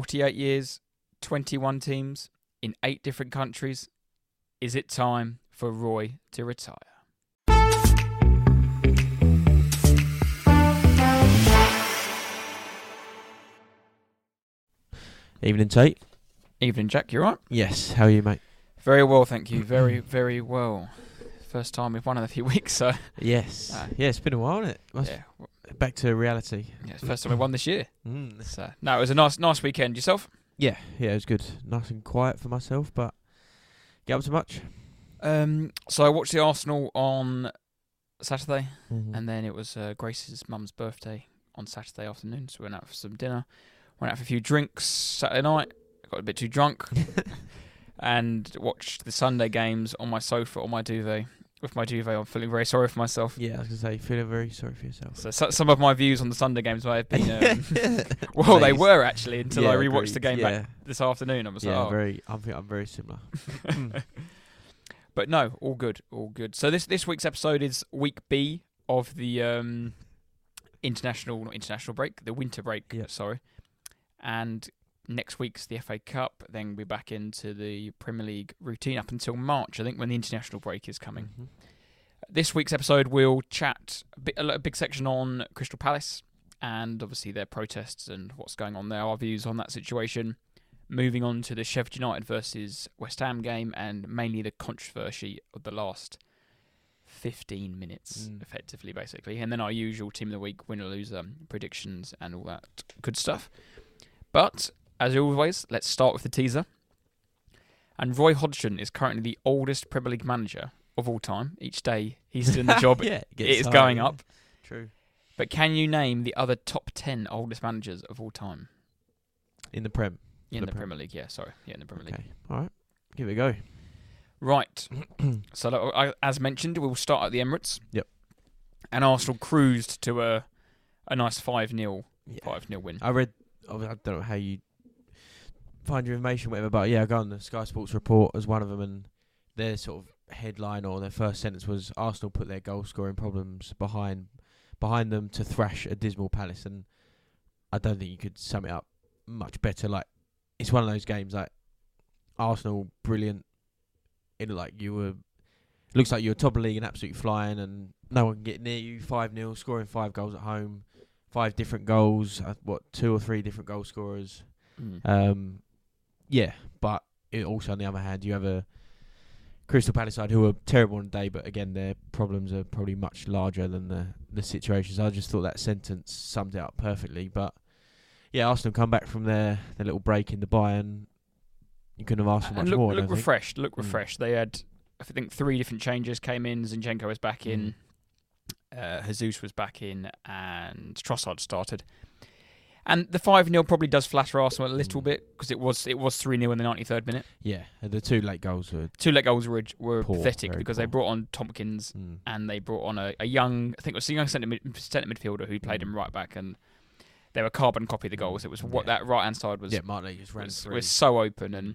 48 years, 21 teams in eight different countries. Is it time for Roy to retire? Evening, Tate. Evening, Jack. You're right? Yes. How are you, mate? Very well, thank you. Very, very well. First time we've won in a few weeks, so Yes. Ah. yeah, it's been a while, isn't it? Must- yeah, Back to reality. yeah, it's the first time we won this year. Mm. So no, it was a nice, nice weekend. Yourself? Yeah, yeah, it was good. Nice and quiet for myself, but get up to much. Um, so I watched the Arsenal on Saturday, Mhm. and then it was uh, Grace's mum's birthday on Saturday afternoon. So we went out for some dinner, went out for a few drinks Saturday night. Got a bit too drunk, and watched the Sunday games on my sofa on my duvet. With my duvet, I'm feeling very sorry for myself. yeah, I was gonna say, feeling very sorry for yourself. So, so some of my views on the Sunday games may have been um, well, they were actually until I Yeah, rewatched the game yeah. back this afternoon. I was Yeah, like, oh. very. I think I'm very similar. but no, all good, all good. So this this week's episode is week B of the um, international, not international break, the winter break. Yeah. Sorry, and next week's the FA Cup. Then we're back into the Premier League routine up until March. I think when the international break is coming. Mhm. This week's episode, we'll chat a, bit, a big section on Crystal Palace and obviously their protests and what's going on there, our views on that situation. Moving on to the Sheffield United versus West Ham game and mainly the controversy of the last 15 minutes, Mm. effectively, basically. And then our usual team of the week, win or loser, predictions, and all that good stuff. But, as always, let's start with the teaser. And Roy Hodgson is currently the oldest Premier League manager of all time. Each day he's in the job, yeah, it gets is going yeah. up. True. But can you name the other top 10 oldest managers of all time? In the Prem. In the the Prem- Premier League, yeah, sorry. Yeah, in the Premier League. All right. Give it a go. Right. so, I- as mentioned, we'll start at the Emirates. Yep. And Arsenal cruised to a a nice 5 0 Yeah. 5 0 win. I read. I don't know how you find your information, whatever. But yeah, I go on the Sky Sports report as one of them, and their sort of headline or their first sentence was Arsenal put their goal scoring problems behind behind them to thrash a dismal Palace, and I don't think you could sum it up much better. Like it's one of those games like Arsenal, brilliant. It looked like you were. Looks like you were top of the league and absolutely flying, and no one can get near you. Five 0 scoring five goals at home, five different goals. Uh, what two or three different goal scorers? Mm. Um, yeah, but it also on the other hand, you have a Crystal Palace side who are terrible on the day, but again, their problems are probably much larger than the the situations. I just thought that sentence summed it up perfectly. But yeah, Arsenal come back from their their little break in the Bayern. You couldn't have asked for much and look, more. Look don't think. refreshed. Look Mm. refreshed. They had, I think, three different changes came in. Zinchenko was back in, uh, Jesus was back in, and Trossard started. And the five 0 probably does flatter Arsenal a little Mm. bit because it was it was three 0 in the ninety third minute. Yeah, the two late goals were. Two late goals were were Poor, pathetic because they brought on Tompkins Mm. and they brought on a, a young, I think it was a young centre, mid, centre midfielder who played Mm. him right back, and they were carbon copy of the goals. It was what Yeah. that right hand side was yeah, Martinelli just ran was, was so open, and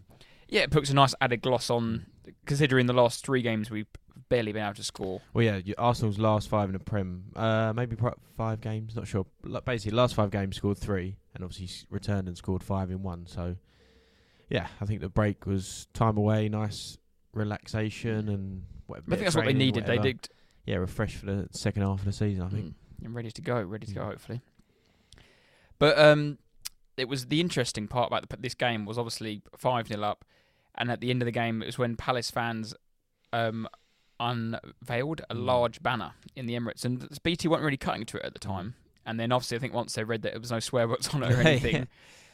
yeah, it puts a nice added gloss on. Considering the last three games we've barely been able to score. Well, yeah, Arsenal's last five in the Prem, uh, maybe five games, not sure. Basically, last five games scored three, and obviously s- returned and scored five in one. So, yeah, I think the break was time away, nice relaxation, and whatever. I think that's what they needed. They did. Yeah, refresh for the second half of the season. I think. Mm, and ready to go, ready to go, Mm. hopefully. But um, it was the interesting part about the, this game was obviously five 0 up, and at the end of the game it was when Palace fans um, unveiled a Mm. large banner in the Emirates, and BT weren't really cutting to it at the Mm. time. And then obviously I think once they read that there was no swear words on it or Yeah. anything,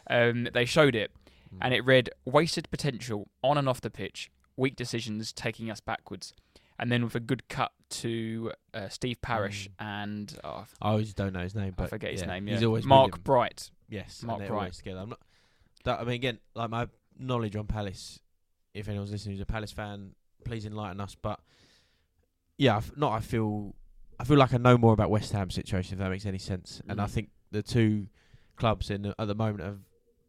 um, they showed it, Mm. and it read "wasted potential on and off the pitch, weak decisions taking us backwards." And then with a good cut to uh, Steve Parish Mm. and oh, I always don't know his name, but I forget his yeah, name. He's always Mark. Bright. Yes, Mark and they're Wright. always together. I'm not. That, I mean, again, like my knowledge on Palace. If anyone's listening who's a Palace fan, please enlighten us. But yeah, I not. I feel. I feel like I know more about West Ham situation. If that makes any sense. And I Mhm. think the two clubs in the, at the moment have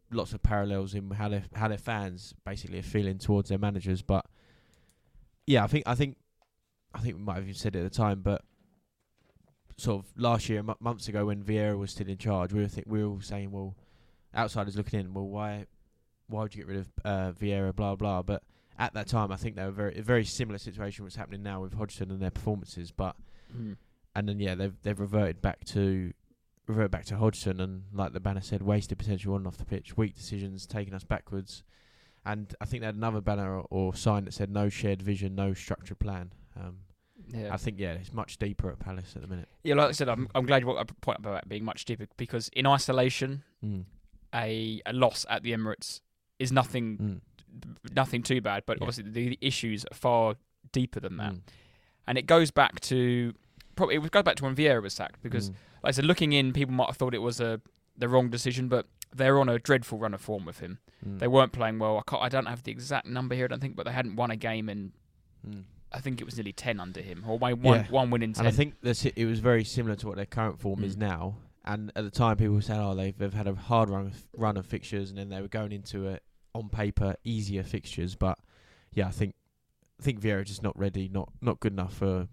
lots of parallels in how their how their fans basically are feeling towards their managers. But yeah, I think I think I think we might have even said it at the time, but sort of last year, m- months ago, when Vieira was still in charge, we were think we were all saying, well, outsiders looking in, well, why why would you get rid of uh, Vieira? Blah blah. But at that time, I think they were very a very similar situation what's happening now with Hodgson and their performances. But Mm. and then yeah, they've they've reverted back to reverted back to Hodgson and like the banner said, wasted potential on and off the pitch, weak decisions, taking us backwards. And I think they had another banner or, or sign that said no shared vision, no structured plan. Um, Yeah. I think yeah, it's much deeper at Palace at the minute. yeah, like I said, I'm, I'm glad you brought up a point about it being much deeper because in isolation, Mm. a, a loss at the Emirates is nothing Mm. Nothing too bad, but Yeah. obviously the, the issues are far deeper than that. Mm. And it goes back to probably it goes back to when Vieira was sacked because, Mm. like I said, looking in, people might have thought it was a the wrong decision, but they're on a dreadful run of form with him. Mm. They weren't playing well. I, can't, I don't have the exact number here, I don't think, but they hadn't won a game in Mm. I think it was nearly ten under him, or one one, Yeah. one win in ten. And I think that's it, it was very similar to what their current form is Mm. now. And at the time, people said, "Oh, they've they've had a hard run of, run of fixtures, and then they were going into a on paper easier fixtures." But yeah, I think I think Vieira just not ready, not not good enough for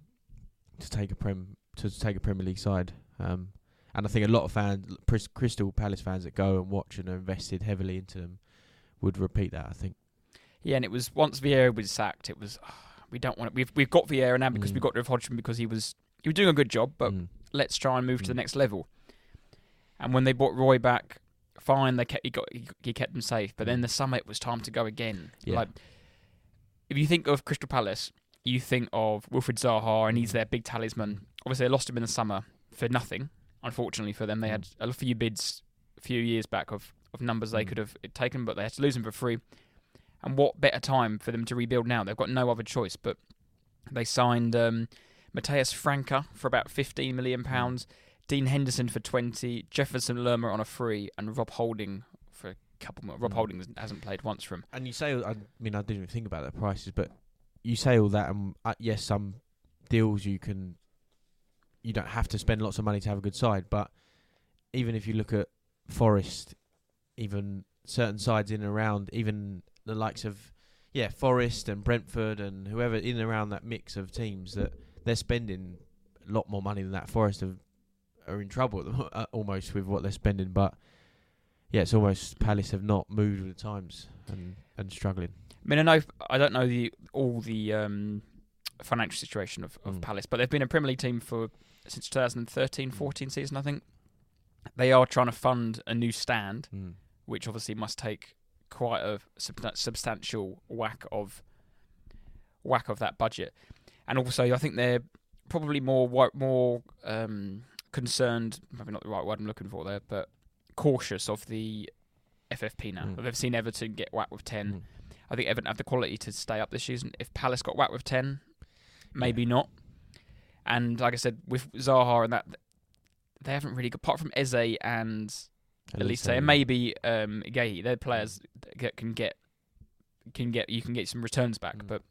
to take a prem to take a Premier League side. Um, and I think a lot of fans, Crystal Palace fans that go and watch and are invested heavily into them, would repeat that. I think. yeah, and it was once Vieira was sacked, it was "Ah, we don't want it. We've we've got Vieira now because Mm. we got rid of Hodgson because he was he was doing a good job, but Mm. let's try and move to the Mm. next level. And when they brought Roy back, fine, they kept he got he, kept them safe. But then Mm. the summer it was time to go again. Yeah. Like if you think of Crystal Palace, you think of Wilfred Zaha, and he's Mm. their big talisman. Obviously, they lost him in the summer for nothing. Unfortunately for them, they Mm. had a few bids a few years back of, of numbers they Mm. could have taken, but they had to lose him for free. And what better time for them to rebuild now? They've got no other choice. But they signed um, Matheus França for about fifteen million pounds, Dean Henderson for twenty, Jefferson Lerma on a free, and Rob Holding for a couple more. Rob Mm. Holding hasn't played once for him. And you say, I mean, I didn't even think about the prices, but you say all that, and uh, yes, some deals you can, you don't have to spend lots of money to have a good side, but even if you look at Forest, even certain sides in and around, even the likes of, yeah, Forest and Brentford and whoever in and around that mix of teams that they're spending a lot more money than that. Forest have, are in trouble the, uh, almost with what they're spending, but yeah, it's almost Palace have not moved with the times and and struggling. I mean, I know I don't know the all the um, financial situation of, of Mm. Palace, but they've been a Premier League team for since 2013-14 season, I think. They are trying to fund a new stand, Mm. which obviously must take quite a substan- substantial whack of whack of that budget, and also I think they're probably more more um, concerned. Maybe not the right word I'm looking for there, but cautious of the FFP now. Mm. They've seen Everton get whacked with ten. Mm. I think Everton have the quality to stay up this season. If Palace got whacked with ten, maybe not. And like I said, with Zaha and that, they haven't really, got apart from Eze and Olise, and maybe um, Guéhi, they're players that can get can get you can get some returns back. Mm. But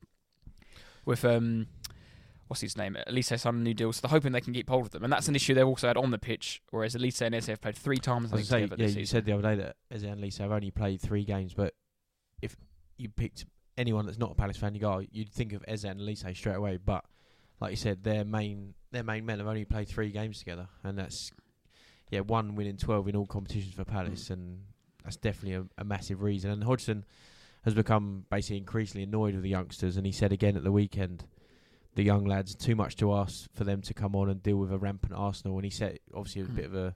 with um, what's his name? Olise signed a new deal, so they're hoping they can keep hold of them, and that's an issue they've also had on the pitch. Whereas Olise and Eze have played three times I think say, yeah, you season. said the other day that Eze and Olise have only played three games, but if you picked anyone that's not a Palace fan, you go, you'd think of Eze and Olise straight away. But like you said, their main their main men have only played three games together, and that's yeah one win in twelve in all competitions for Palace, and that's definitely a, a massive reason. And Hodgson has become basically increasingly annoyed with the youngsters, and he said again at the weekend. The young lads, too much to ask for them to come on and deal with a rampant Arsenal. And he said, obviously, a Hmm. bit of a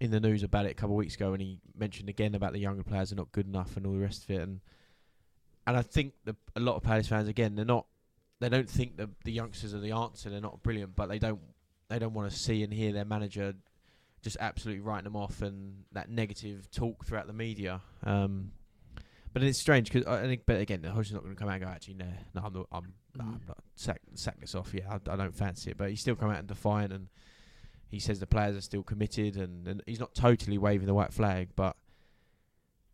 in the news about it a couple of weeks ago, and he mentioned again about the younger players are not good enough and all the rest of it. And and I think the, a lot of Palace fans again they're not they don't think the the youngsters are the answer. They're not brilliant, but they don't they don't want to see and hear their manager just absolutely writing them off and that negative talk throughout the media. Um, but it's strange because I think, but again, Hodgson's not going to come out and go, actually, no, no, I'm not, I'm, no, Mm. not sack, sack this off. Yeah, I, I don't fancy it, but he's still come out and defiant, and he says the players are still committed, and, and he's not totally waving the white flag, but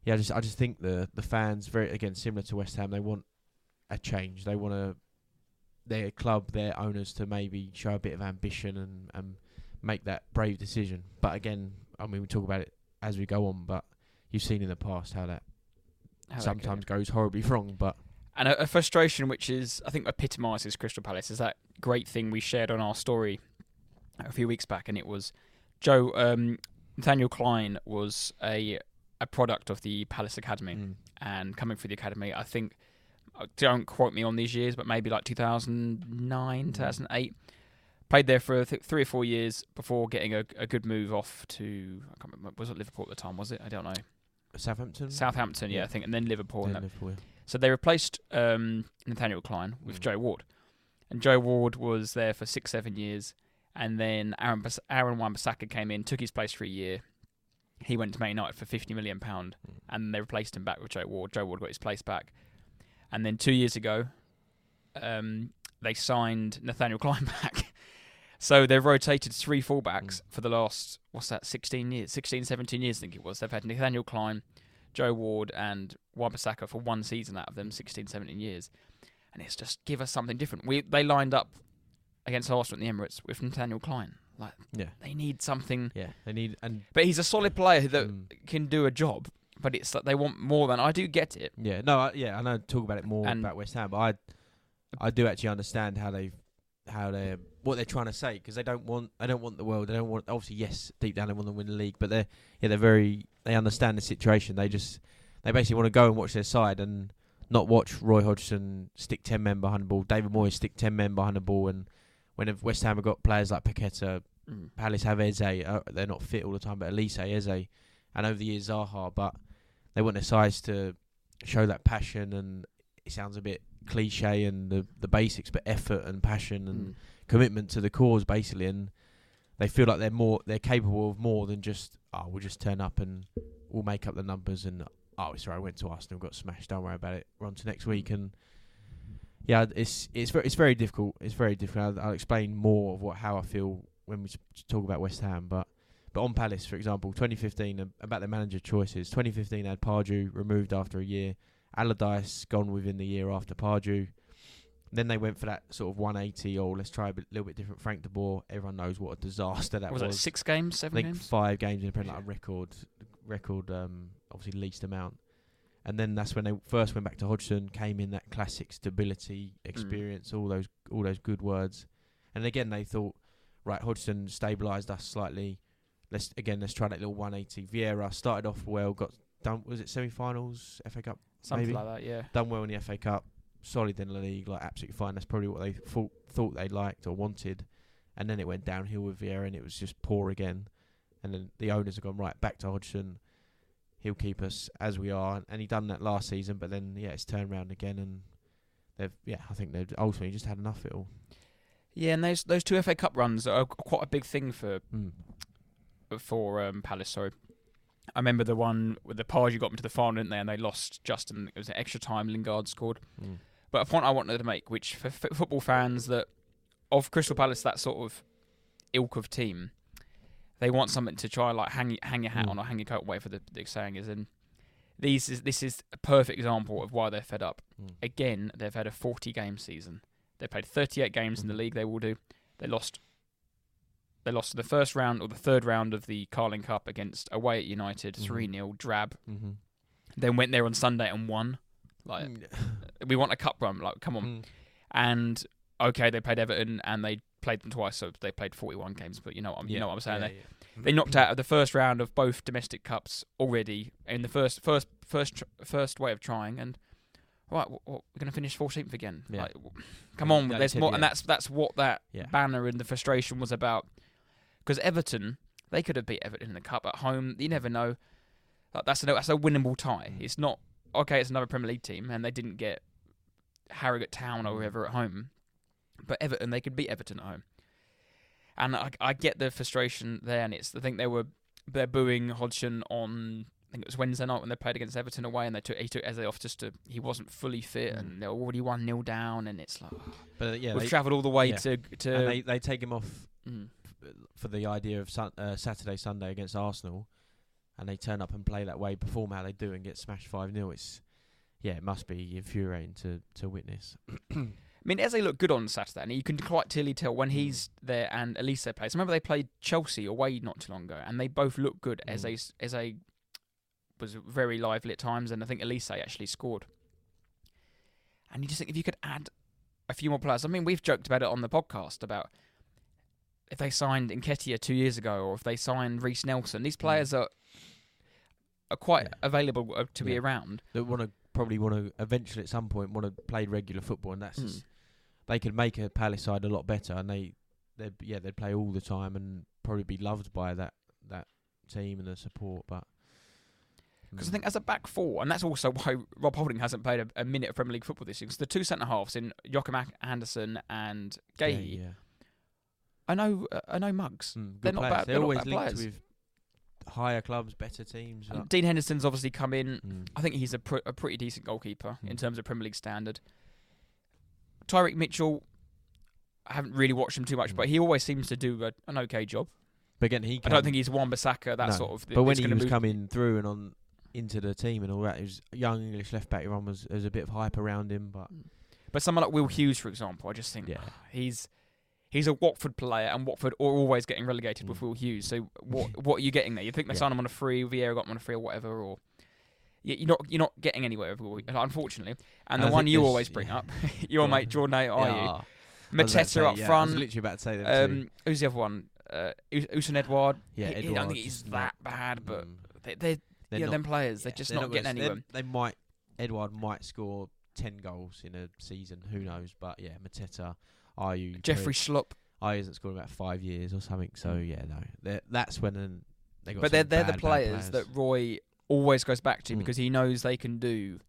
yeah, I just, I just think the the fans very again similar to West Ham, they want a change. They want to their club, their owners to maybe show a bit of ambition and and make that brave decision. But again, I mean, we talk about it as we go on, but you've seen in the past how that How sometimes goes horribly wrong. But And a, a frustration which is, I think, epitomises Crystal Palace is that great thing we shared on our story a few weeks back, and it was Joe um, Nathaniel Klein was a a product of the Palace Academy Mm. and coming through the academy. I think uh, don't quote me on these years, but maybe like 2009, 2008. Played there for th- three or four years before getting a, a good move off to I can't remember was it Liverpool at the time? Was it? I don't know. Southampton. Southampton, yeah, Yeah. I think, and then Liverpool. Yeah, and Liverpool, yeah. So they replaced um, Nathaniel Klein with Mm. Joel Ward, and Joel Ward was there for six, seven years, and then Aaron Bas- Aaron Wan-Bissaka came in, took his place for a year. He went to Man United for fifty million pound, Mm. and they replaced him back with Joel Ward. Joel Ward got his place back, and then two years ago, um, they signed Nathaniel Klein back. So they've rotated three fullbacks Mm. for the last what's that 16 years 16 17 years I think it was they've had Nathaniel Klein Joel Ward and Wan-Bissaka for one season out of them 16 17 years and it's just give us something different we they lined up against Arsenal in the Emirates with Nathaniel Klein like Yeah. they need something Yeah. They need and but he's a solid player that mm, can do a job but it's like they want more than I do get it yeah. No. I, yeah. I know. Talk about it more And- about West Ham, but I I do actually understand how they how they what they're trying to say because they don't want they don't want the world. They don't want obviously yes deep down they want to win the league, but they're yeah they're very they understand the situation. They just they basically want to go and watch their side and not watch Roy Hodgson stick ten men behind the ball, David Moyes stick ten men behind the ball, and when West Ham have got players like Paqueta, Mm. Palace have Eze. Uh, they're not fit all the time, but Olise, Eze, and over the years Zaha. But they want their sides to show that passion, and it sounds a bit cliche and the the basics, but effort and passion and Mm. Commitment to the cause, basically. And they feel like they're more, they're capable of more than just, oh, we'll just turn up and we'll make up the numbers. And oh, sorry, I went to Arsenal, got smashed. Don't worry about it. We're on to next week. And yeah, it's it's very it's very difficult. It's very difficult. I'll, I'll explain more of what how I feel when we talk about West Ham, but. But on Palace, for example, 2015, um, about their manager choices. 2015 had Pardew removed after a year. Allardyce gone within the year after Pardew. Then they went for that sort of 180. Oh, let's try a bit, little bit different. Frank de Boer. Everyone knows what a disaster that was was. it six games I seven think games five games in Premier, like a record, record, um, obviously least amount. And then that's when they first went back to Hodgson. Came in that classic stability, Mm. experience, all those, all those good words. And again, they thought, right, Hodgson stabilised us slightly. Let's again, let's try that little 180. Vieira started off well, got done. Was it semi-finals, FA Cup? something maybe. like that yeah done well in the FA Cup, solid in the league, like absolutely fine. That's probably what they thought thought they liked or wanted, and then it went downhill with Vieira, and it was just poor again. And then the owners have gone right back to Hodgson. He'll keep us as we are, and he done that last season. But then yeah, it's turned around again, and they've yeah, I think they've ultimately just had enough of it all. yeah and those those two FA Cup runs are quite a big thing for Mm. for um, Palace. Sorry, I remember the one with the Pardew got them to the final, didn't they? And they lost just in it was an extra time. Lingard scored. Mm. But a point I wanted to make, which for f- football fans that of Crystal Palace, that sort of ilk of team, they want something to try like hang hang your hat Mm. on or hang your coat, whatever the, the saying is. And these is this is a perfect example of why they're fed up. Mm. Again, they've had a 40 game season. They played 38 games in the Mhm. league. They will do. They lost. They lost the first round or the third round of the Carling Cup against away at United, Mhm. three 0 drab. Mm-hmm. Then went there on Sunday and won. Like we want a cup run. Like come on. Mm. And okay, they played Everton and they played them twice, so they played 41 games. But you know, what I'm, you know what I'm saying. yeah, they, yeah. they knocked out of the first round of both domestic cups already in the first first first first way of trying. And right, we're going to finish 14th again. Yeah. Like, come on, there's more, yeah. and that's that's what that Yeah. banner and the frustration was about. Because Everton, they could have beat Everton in the cup at home. You never know. Like, that's a that's a winnable tie. Mm. It's not okay. It's another Premier League team, and they didn't get Harrogate Town or Mm. whoever at home. But Everton, they could beat Everton at home. And I, I get the frustration there, and it's I think they were they're booing Hodgson on I think it was Wednesday night when they played against Everton away, and they took he took Eze off just to he wasn't fully fit, Mm. and they're already one 0 down, and it's like But uh, yeah, we've travelled all the way yeah. to to and they they take him off mm, for the idea of uh, Saturday, Sunday against Arsenal, and they turn up and play that way, perform how they do, and get smashed five 0 It's yeah, it must be infuriating to to witness. I mean, Eze looked good on Saturday, and you can quite clearly tell when he's there and Olise plays. Remember, they played Chelsea away not too long ago, and they both looked good. Mm. Eze, Eze was very lively at times, and I think Olise actually scored. And you just think if you could add a few more players. I mean, we've joked about it on the podcast about if they signed Nketiah two years ago, or if they signed Reiss Nelson. These players are are quite Yeah. available uh, to be around. that want to probably want to eventually at some point want to play regular football, and that's Mm. they could make a Palace side a lot better, and they they yeah they'd play all the time and probably be loved by that that team and the support, but. Because I mm. think as a back four, and that's also why Rob Holding hasn't played a, a minute of Premier League football this year. Because the two centre halves in Joachim Ac- Andersen and yeah, Guéhi, yeah. I know, uh, I know mugs. Mm, They're not bad- They're, they're not always bad linked players. with higher clubs, better teams. Dean Henderson's obviously come in. Mm. I think he's a, pr- a pretty decent goalkeeper in Mm. terms of Premier League standard. Tyrick Mitchell, I haven't really watched him too much, Mm. but he always seems to do a, an okay job. But again, he. I don't think he's Wan Bissaka, that no. sort of. But when he was move- coming through and on into the team and all that, he was young English left back. Everyone was there was a bit of hype around him, but But someone like Will Hughes, for example, I just think yeah, he's he's a Watford player, and Watford are always getting relegated with Mm. Will Hughes. So what what are you getting there? You think they Yeah. signed him on a free, Vieira got him on a free or whatever, or you- you're not you're not getting anywhere with unfortunately. And And the I one you there's- always bring yeah. up, your Go mate. Jordan, are you? Yeah, I was about to Mateta say, up yeah, I front. was literally about to say that. Um, who's the other one? Uh, Us- Odsonne Edouard. Yeah, He- he- I don't think he's not- that bad, but Mm. they, they're, They're yeah, not- them players, they're just they're not, getting gonna- anywhere. They, they might. Edouard might score ten goals in a season. Who knows? But yeah, Mateta, are you Jeffrey Schlupp. I hasn't scored about five years or something. So yeah, no, They're- that's when then they got. But they're they're bad, the bad players, that Roy always goes back to Mm. because he knows they can do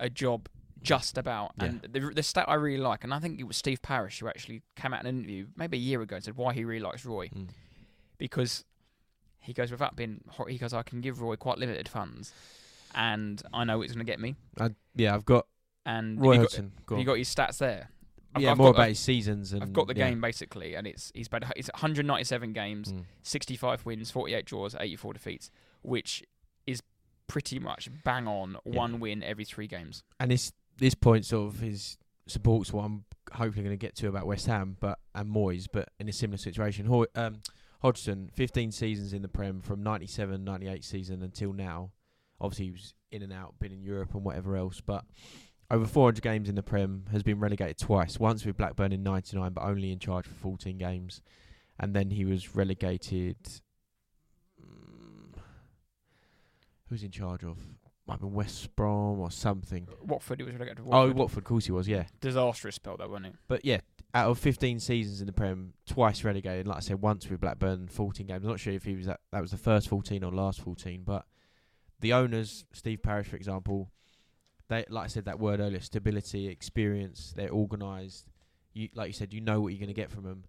a job just about. Yeah. And the the stat I really like, and I think it was Steve Parish who actually came out in an interview maybe a year ago and said why he really likes Roy Mm. because he goes without being hot, he goes I can give Roy quite limited funds, and I know it's going to get me. I, yeah, I've got And Roy you got, Hodgson. Go you got his stats there. I've- yeah, I've more got- about his seasons and I've got the yeah. game basically, and it's he's played it's 197 games, Mm. 65 wins, 48 draws, 84 defeats, which is pretty much bang on Yeah. one win every three games. And this this point sort of is supports what I'm hopefully going to get to about West Ham, but and Moyes, but in a similar situation. Ho- um, Hodgson, 15 seasons in the Prem from 97, 98 season until now. Obviously, he was in and out, been in Europe and whatever else, but over 400 games in the Prem, has been relegated twice. Once with Blackburn in 99, but only in charge for 14 games. And then he was relegated. mm, Who's in charge of? Might have been West Brom or something. Watford, he was relegated to Oh, Watford. Watford, of course he was, yeah. Disastrous spell, though, wasn't it? But yeah, out of 15 seasons in the Prem, twice relegated. Like I said, once with Blackburn, 14 games. I'm not sure if he was that, that was the first 14 or last 14, but the owners, Steve Parish, for example, they like I said that word earlier, stability, experience. They're organised. You like you said, you know what you're going to get from them.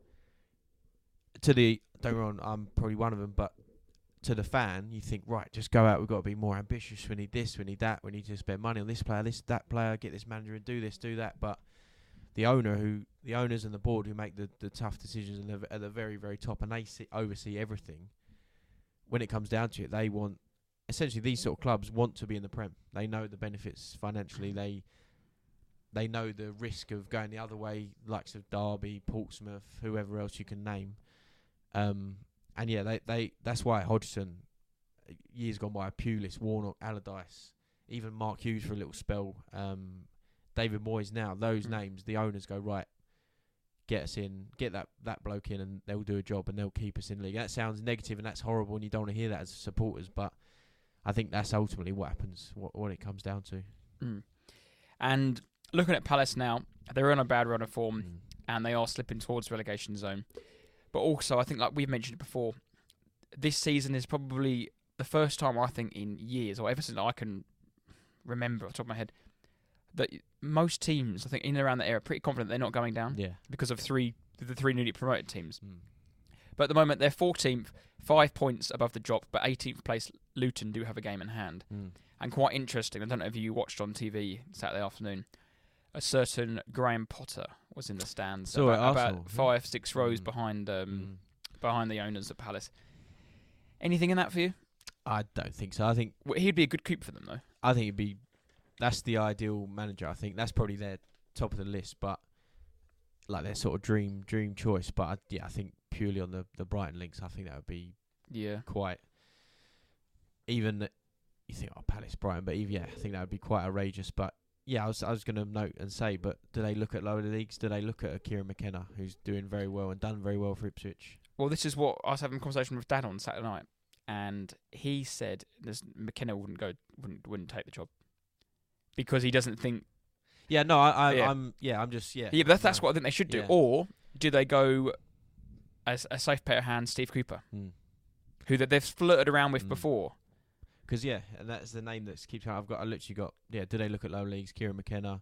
To the don't wrong, I'm probably one of them, but to the fan, you think right, just go out. We've got to be more ambitious. We need this. We need that. We need to spend money on this player, this that player. Get this manager and do this, do that. But the owner who the owners and the board who make the, the tough decisions and they're at the very very top and they see, oversee everything. When it comes down to it, they want essentially these sort of clubs want to be in the prem. They know the benefits financially. They they know the risk of going the other way, likes of Derby, Portsmouth, whoever else you can name. Um, and yeah, they, they that's why Hodgson, years gone by, Pulis, Warnock, Allardyce, even Mark Hughes for a little spell, um, David Moyes now, those Mm. names, the owners go, right, get us in, get that, that bloke in, and they'll do a job and they'll keep us in the league. That sounds negative and that's horrible, and you don't want to hear that as supporters, but I think that's ultimately what happens, what, what it comes down to. Mm. And looking at Palace now, they're on a bad run of form. Mm. and they are slipping towards relegation zone. But also, I think, like we've mentioned before, this season is probably the first time I think in years, or ever since I can remember off the top of my head, that most teams, I think, in and around that area, are pretty confident they're not going down Yeah. because of three the three newly promoted teams. Mm. But at the moment, they're 14th, five points above the drop, but 18th place Luton do have a game in hand. Mm. And quite interesting, I don't know if you watched on TV Saturday afternoon, a certain Graham Potter was in the stands it, about, about yeah. five, six rows Mm. behind um, Mm. behind the owners at Palace. Anything in that for you? I don't think so. I think Well, he'd be a good coup for them, though. I think he'd be that's the ideal manager. I think that's probably their top of the list, but like their sort of dream dream choice. But I, yeah, I think purely on the the Brighton links, I think that would be Yeah. quite even. You think oh Palace Brighton, but even, yeah, I think that would be quite outrageous. But yeah, I was I was going to note and say, but do they look at lower leagues? Do they look at Kieran McKenna who's doing very well and done very well for Ipswich? Well, this is what I was having a conversation with Dad on Saturday night. and he said there's McKenna wouldn't go, wouldn't wouldn't take the job because he doesn't think. Yeah, no, I, I Yeah. I'm yeah, I'm just yeah. Yeah, but that's, that's what I think they should do. Yeah. Or do they go as a safe pair of hands, Steve Cooper, Mm. who that they've flirted around with Mm. before? Because yeah, and that's the name that keeps. I've got. I literally got. Yeah. Do they look at low leagues? Kieran McKenna.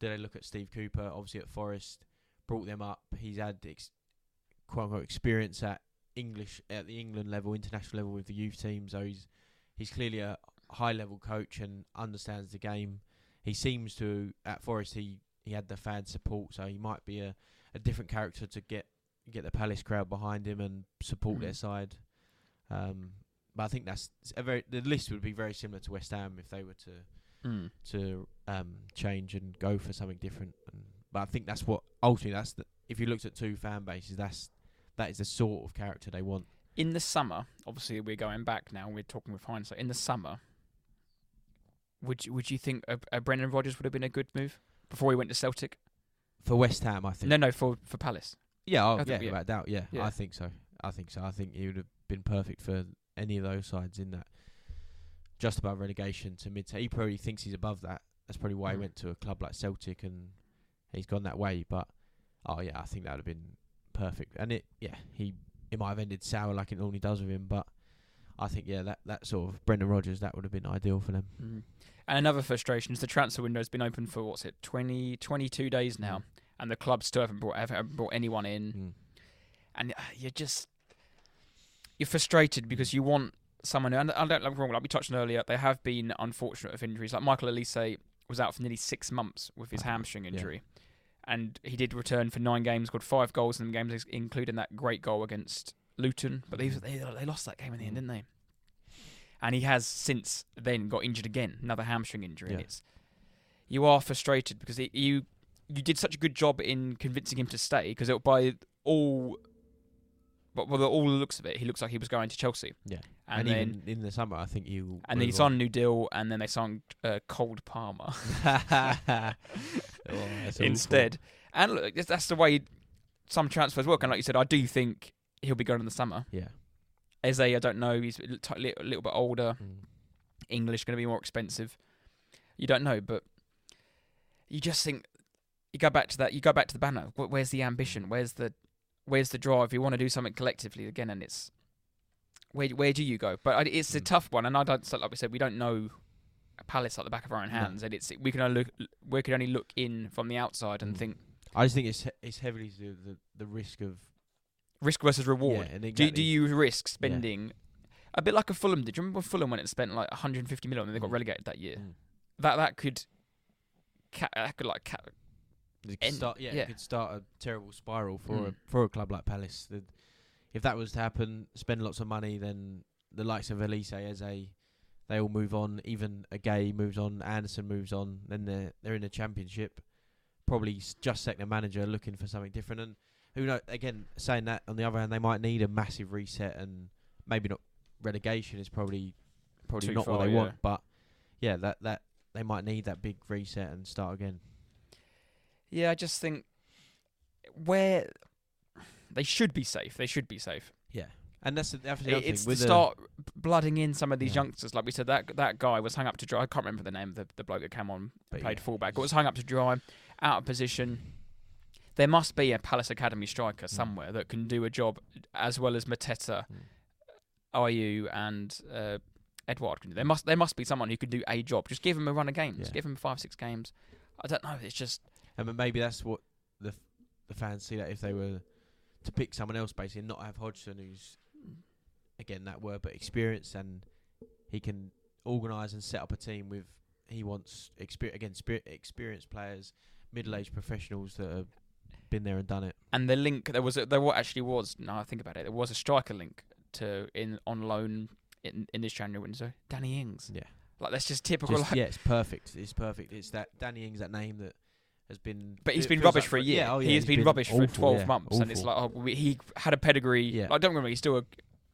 Do they look at Steve Cooper? Obviously at Forest, brought them up. He's had ex- quote unquote experience at English at the England level, international level with the youth team. So he's he's clearly a high level coach and understands the game. He seems to at Forest. He he had the fan support, so he might be a, a different character to get get the Palace crowd behind him and support their Mhm. side. Um, but I think that's a very the list would be very similar to West Ham if they were to Mm. to um, change and go for something different. And, but I think that's what ultimately that's the, if you looked at two fan bases, that's that is the sort of character they want. In the summer, obviously we're going back now. We're talking with hindsight. In the summer, would you, would you think a, a Brendan Rodgers would have been a good move before he went to Celtic? For West Ham, I think. No, no, for for Palace. Yeah, oh, I think- yeah, yeah. without doubt. Yeah, Yeah. I think so. I think so. I think he would have been perfect for any of those sides in that just above relegation to mid. He probably thinks he's above that. That's probably why he Mm. went to a club like Celtic and he's gone that way. But oh yeah, I think that would have been perfect. And it yeah, he it might have ended sour like it normally does with him, but I think yeah, that that sort of Brendan Rodgers that would have been ideal for them. Mm. And another frustration is the transfer window has been open for what's it 20, 22 days now, Mm. and the club still haven't brought haven't brought anyone in, Mm. and uh, you're just you're frustrated because you want someone. who- And I don't me wrong, like we touched on earlier, they have been unfortunate with injuries. Like Michael Olise was out for nearly six months with his hamstring Yeah. injury, and he did return for nine games, scored five goals in the games, including that great goal against Luton. But they Mhm. they, they lost that game in the end, Mm. didn't they? And he has since then got injured again, another hamstring injury. Yeah. it's you are frustrated because it, you you did such a good job in convincing him to stay because by all but by all the looks of it, he looks like he was going to Chelsea. Yeah. and, And, then even in the summer, I think you and then he signed a new deal, and then they signed uh, Cole Palmer Oh, instead. And look, that's- the way some transfers work. And like you said, I do think he'll be going in the summer. Yeah. Eze, I don't know. He's a little, little bit older. Mm. English going to be more expensive. You don't know, but you just think you go back to that. You go back to the banner. Where's the ambition? Where's the where's the draw if You want to do something collectively again, and it's where where do you go? But it's a Mm. tough one, and I don't like we said we don't know a palace at the back of our own No. hands, and it's we can only look we can only look in from the outside and Mm. think I just think it's he- it's heavily to do with the the risk of risk versus reward. Yeah, and Do, do you risk spending a bit like a Fulham did? You remember Fulham when it spent like 150 million and they got Mm. relegated that year? Mm. That that could ca- that could like It could start, yeah, yeah. it could start a terrible spiral for Mm. a for a club like Palace. The, if that was to happen, spend lots of money, then the likes of Olise, Eze, they all move on. Even a Guéhi moves on, Andersen moves on. Then they're they're in the Championship, probably s- just second manager, looking for something different. And who know? Again, saying that on the other hand, they might need a massive reset, and maybe not relegation is probably probably Too not what they yeah. want. But yeah, that that they might need that big reset and start again. Yeah, I just think where they should be safe. They should be safe. Yeah, and that's the, that's the It- it's thing to start blooding in some of these Yeah. youngsters. Like we said, that that guy was hung up to dry. I can't remember the name of the, the bloke that came on But played yeah, fullback. But was hung up to dry, out of position. There must be a Palace Academy striker Mm. somewhere that can do a job as well as Mateta, Mm. Ayew, and uh, Edouard can do. There must there must be someone who can do a job. Just give him a run of games. Yeah. Give him five six games. I don't know. It's just and maybe that's what the f- the fans see that if they were to pick someone else basically and not have Hodgson, who's again that word, but experienced and he can organise and set up a team with. He wants exper- again spirit experienced players, middle aged professionals that have been there and done it. and the link there was a, there what actually was now I think about it there was a striker link to in on loan in in this January window Danny Ings Yeah, like that's just typical Just- like, yeah, it's perfect. It's perfect. It's that Danny Ings, that name that has been. but he's been rubbish like for a year Yeah, oh yeah, he has he's been, rubbish for 12 yeah, months and it's like oh, we- he had a pedigree Yeah. like don't wrong he's still a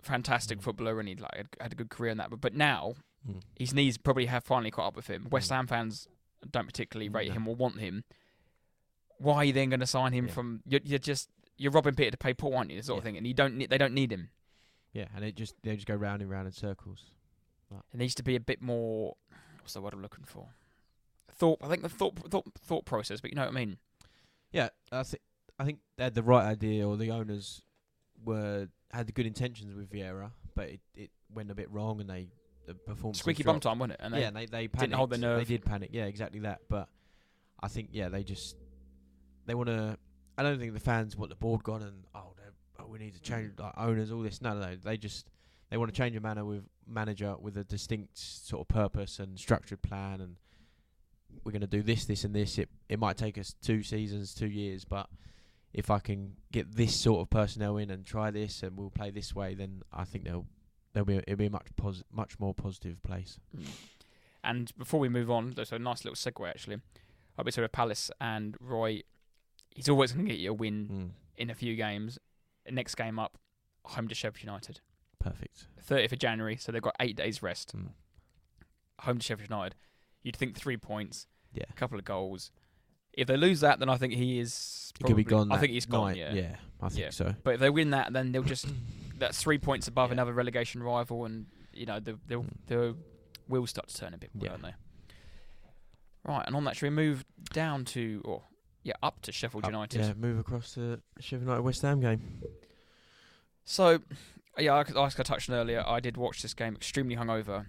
fantastic footballer and he like had, a good career in that but, but now Mm. his knees probably have finally caught up with him West Mm. Ham fans don't particularly rate No. him or want him why are you then going to sign him from you're, you're just you're robbing Peter to pay Paul aren't you sort of thing and you don't need, they don't need him yeah, and it just they just go round and round in circles. It needs to be a bit more. What's the word I'm looking for? Thought. I think the thought thought thought process, but you know what I mean. Yeah, I think I think they had the right idea, or the owners were had the good intentions with Vieira, but it, it went a bit wrong, and they the performance Squeaky bum time, wasn't it? And they, yeah, and they they panicked. hold their nerve. They did panic. Yeah, exactly that. But I think yeah, they just they want to. I don't think the fans want the board gone and oh, they're- oh we need to change like, owners all this. No, no, no. They just they want to change a manner with manager with a distinct sort of purpose and structured plan and we're going to do this, this, and this. It it might take us two seasons, two years, but if I can get this sort of personnel in and try this, and we'll play this way, then I think they'll they'll be it'll be a much pos- much more positive place. Mm. And before we move on, there's a nice little segue actually. I'll be sort of Palace and Roy. He's always going to get you a win Mm. in a few games. Next game up, home to Sheffield United. Perfect. 30th of January, so they've got eight days rest. Mm. Home to Sheffield United. You'd think three points, Yeah. a couple of goals. If they lose that, then I think he is. He could be gone. I think he's gone. night. Yeah. yeah, I think Yeah. so. But if they win that, then they'll just that's three points above Yeah. another relegation rival, and you know the the Mm. the wheels start to turn a bit more, Yeah. don't they? Right, and on that, should we move down to or yeah up to Sheffield Up- United? Yeah, move across to Sheffield United West Ham game. So, yeah, like I touched on earlier, I did watch this game extremely hungover,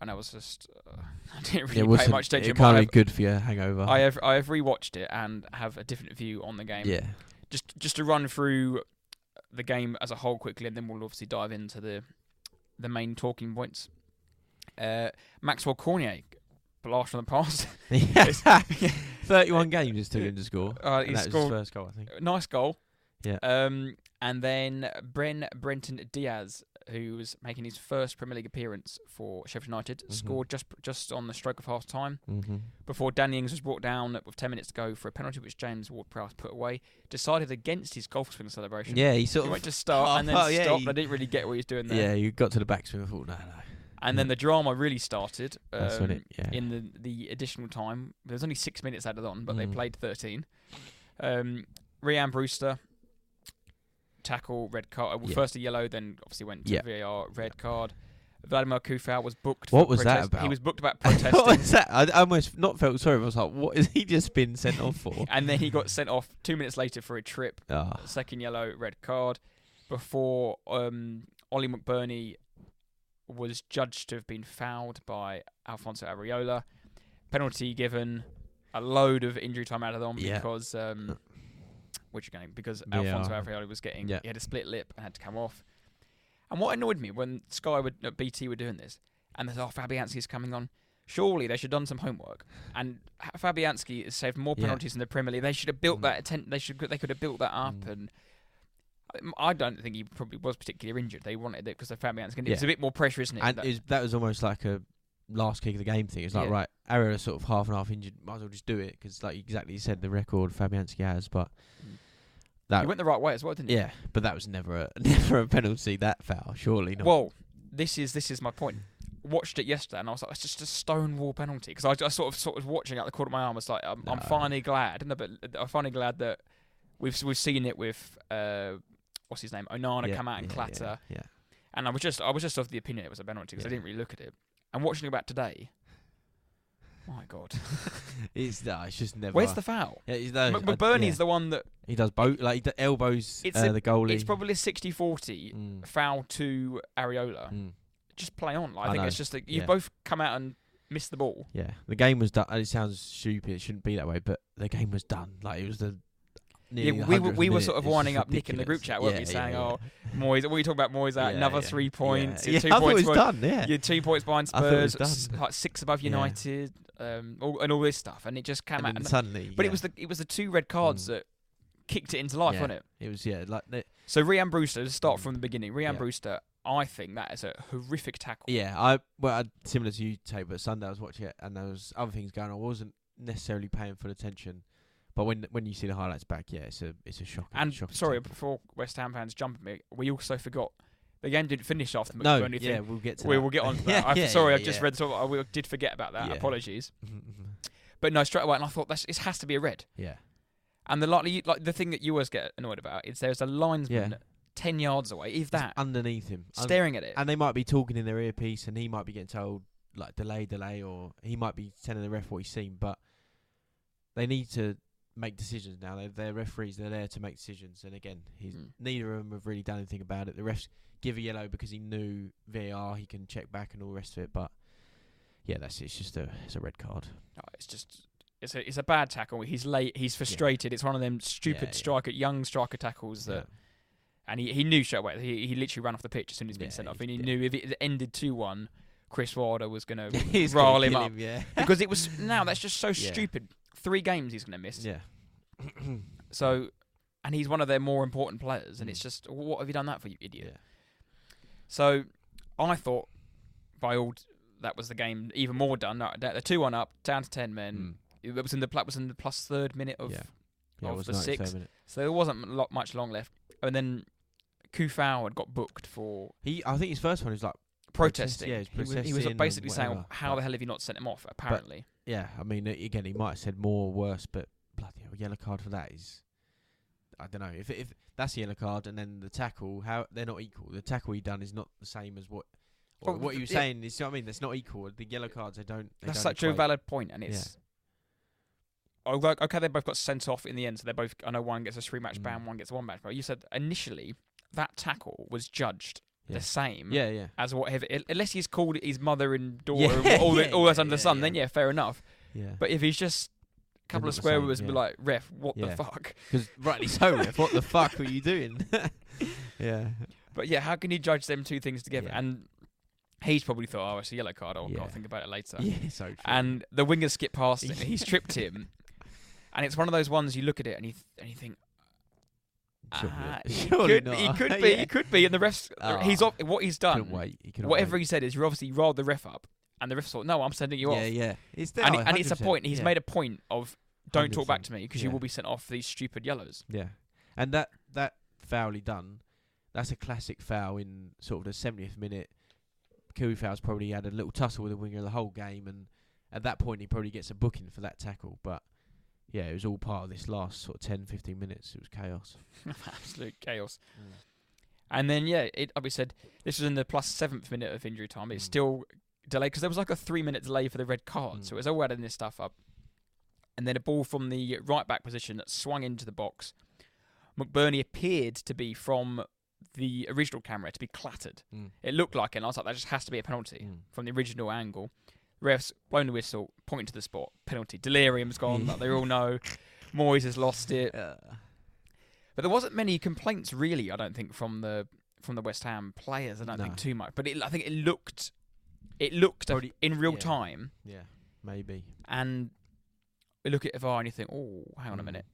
and I was just uh, I didn't really it pay much attention. it can't be good for your hangover. I have I have rewatched it and have a different view on the game. yeah. Just just to run through the game as a whole quickly, and then we'll obviously dive into the the main talking points. Uh, Maxwel Cornet, blast from the past. Thirty-one games it took him to score. Uh, he that was his first goal, I think. nice goal. Yeah. Um, and then Bren Brereton Diaz, who was making his first Premier League appearance for Sheffield United, Mhm. scored just just on the stroke of half time Mm-hmm. before Danny Ings was brought down with 10 minutes to go for a penalty which James Ward-Prowse put away. Decided against his golf swing celebration. Yeah, he He of went to start and then Oh, yeah, stopped. he- I didn't really get what he was doing there. Yeah, you got to the backswing. I thought, no, no. And then the drama really started um, it. Yeah. in the the additional time. There was only six minutes added on, but they Mm. played 13. Um, Rhian Brewster tackle red card. uh, Well, Yeah. first a yellow, then obviously went to Yeah. VAR red card. Vladimir Coufal was booked. What for was that about? He was booked about protesting. what was that? I I almost not felt sorry. I was like, what has he just been sent off for? and then he got sent off two minutes later for a trip. Ah, Second yellow, red card. Before um, Ollie McBurnie was judged to have been fouled by Alfonso Areola. Penalty given. A load of injury time added on Yeah. because um, which game? Because. Alfonso Areola was getting Yeah. he had a split lip and had to come off. And what annoyed me when Sky would uh, BT were doing this, and they thought oh, is coming on. Surely they should have done some homework. And Fabianski has saved more Yeah. penalties in the Premier League. They should have built Mm. that. Atten- they should. They could have built that up. Mm. And I- I don't think he probably was particularly injured. They wanted it because of Fabianski. Yeah. It's a bit more pressure, isn't it? and That- was, that was almost like a last kick of the game thing. It's like Yeah. right, Arrow sort of half and half injured. Might as well just do it because, like exactly you said, the record Fabianski has. But Mm. That he went the right way as well, didn't he? yeah, but that was never a never a penalty. That foul, surely not. Well, this is this is my point. Watched it yesterday, and I was like, "It's just a stonewall penalty." Because I, I sort of sort of watching out the corner of my arm. I was like, "I'm, I'm No. finally glad." But I'm finally glad that we've we've seen it with uh, what's his name, Onana Yeah, come out and yeah, clatter. Yeah, And I was just I was just of the opinion it was a penalty because I didn't really look at it. And watching it back today, my God, it's no, it's just never. where's the foul? Yeah, he's, no, McBurnie's yeah. the one that he does both. Like he d- elbows It's uh, a- the goalie. it's probably a 60-40 Mm, foul to Areola. mm. Just play on. Like, I, I think know. it's just that you Yeah. both come out and miss the ball. Yeah, the game was done. It sounds stupid. It shouldn't be that way, but the game was done. Like it was the. Yeah, we were we were sort of winding up Nick in the group chat, weren't we? Yeah, Saying, yeah, "Oh, Moyes, what are you talking about? Moyes Yeah, another three points. Yeah, two I thought points. it behind- done. Yeah, You're two points behind thought Spurs, s- like six above. United, um, all, and all this stuff, and it just came and out. and- suddenly, but it was the it was the two red cards Mm. that kicked it into life, wasn't it? it was yeah like the, So Rhian Brewster, to start Mm. from the beginning, Yeah. Brewster, I think that is a horrific tackle. yeah. I well I, similar to you, Tate, but Sunday I was watching it and there was other things going on. I wasn't necessarily paying full attention, but when when you see the highlights back, yeah, it's a it's a shock. And sorry, before West Ham fans jump at me, we also forgot the game didn't finish after the no, McBurnie yeah, thing. we'll get to We that. will get on to that. yeah, I'm yeah, sorry, yeah, I've just read. So I did forget about that. Apologies. But no, straight away, and I thought that's it has to be a red. yeah, And the likely, like the thing that you always get annoyed about is there's a linesman ten yards away, if It's that, underneath him, staring at it. and they might be talking in their earpiece, and he might be getting told like delay, delay, or he might be telling the ref what he's seen. But they need to make decisions now. They're, they're referees; they're there to make decisions. And again, he's Mm. neither of them have really done anything about it. The refs give a yellow because he knew VAR, he can check back and all the rest of it. But yeah, that's it's just a it's a red card. Oh, it's just it's a it's a bad tackle. He's late. He's frustrated. It's one of them stupid Yeah, yeah. striker, young striker tackles that. And he, he knew straight away. He, he literally ran off the pitch as soon as he'd been sent off. And he yeah. knew if it ended 2 1, Chris Wilder was going to He's gonna roll him up. yeah. because it was. Now, that's just so Yeah. stupid. Three games he's going to miss. yeah. So, and he's one of their more important players. And Mm. it's just, what have you done that for, you idiot? yeah. So, I thought, by all, that was the game even more done. No, They're 2 1 up, down to 10 men. Mm. It was in the was in the plus third minute of Yeah. Yeah, it of the 93 six. minute. so there wasn't lot much long left and then Coufal had got booked for He, I think his first one was like, protesting. yeah, he's he, was, he was basically saying, whatever, "How the hell have you not sent him off?" Apparently, yeah. I mean, again, he might have said more or worse, but bloody hell, yellow card for that is, I don't know. If if that's a yellow card and then the tackle, how they're not equal. The tackle he done is not the same as what. Or Well, what you were yeah. saying is, you know what I mean, That's not equal. The yellow cards, they don't. They that's don't such a valid point, and it's. Although, okay, they both got sent off in the end, so they're both. I know one gets a three-match Mm. ban, one gets a one-match ban. You said initially that tackle was judged Yeah. the same Yeah, yeah. as whatever, unless he's called his mother and daughter, Yeah, and all, the, all that's yeah, under the sun. yeah. Then yeah, fair enough. Yeah. But if he's just a couple of same, words, and be like, "Ref, what Yeah. the fuck?" Because rightly so, ref. What the fuck were you doing? yeah. But yeah, how can you judge them two things together? Yeah. And he's probably thought, oh, it's a yellow card. I'll, Yeah. I'll think about it later. Yeah, so true. And the winger skipped past him. He's tripped him. And it's one of those ones you look at it and you, th- and you think, Ah, he, could, not. he could be, Yeah. he could be. And the refs, he's Ah. off, what he's done, wait. He whatever wait. he said is, you obviously rolled the ref up. And the ref thought, no, I'm sending you yeah, off. yeah. It's And, there, he- and it's a point. He's yeah. made a point of, don't talk back to me because you will be sent off for these stupid yellows. Yeah, and that that foul he done, that's a classic foul in sort of the seventieth minute. Coufal's probably had a little tussle with the winger the whole game, and at that point he probably gets a booking for that tackle. But yeah, it was all part of this last sort of 10, 15 minutes. It was chaos. Absolute chaos. And then yeah, it like we said this was in the plus seventh minute of injury time. It's Mm. still delayed because there was like a three minute delay for the red card, so it Mm. was all adding this stuff up. And then a ball from the right back position that swung into the box. McBurnie appeared to be from the original camera to be clattered. Mm. It looked like it, and I was like, that just has to be a penalty Mm. from the original angle. Refs blown the whistle, pointing to the spot, penalty. Delirium's gone, like they all know. Moyes has lost it. But there wasn't many complaints really. I don't think from the from the West Ham players. I don't No. think too much. But it, I think it looked it looked Probably- in real yeah. time, yeah, maybe. and you look at VAR and you think, oh, hang on a Mm. minute,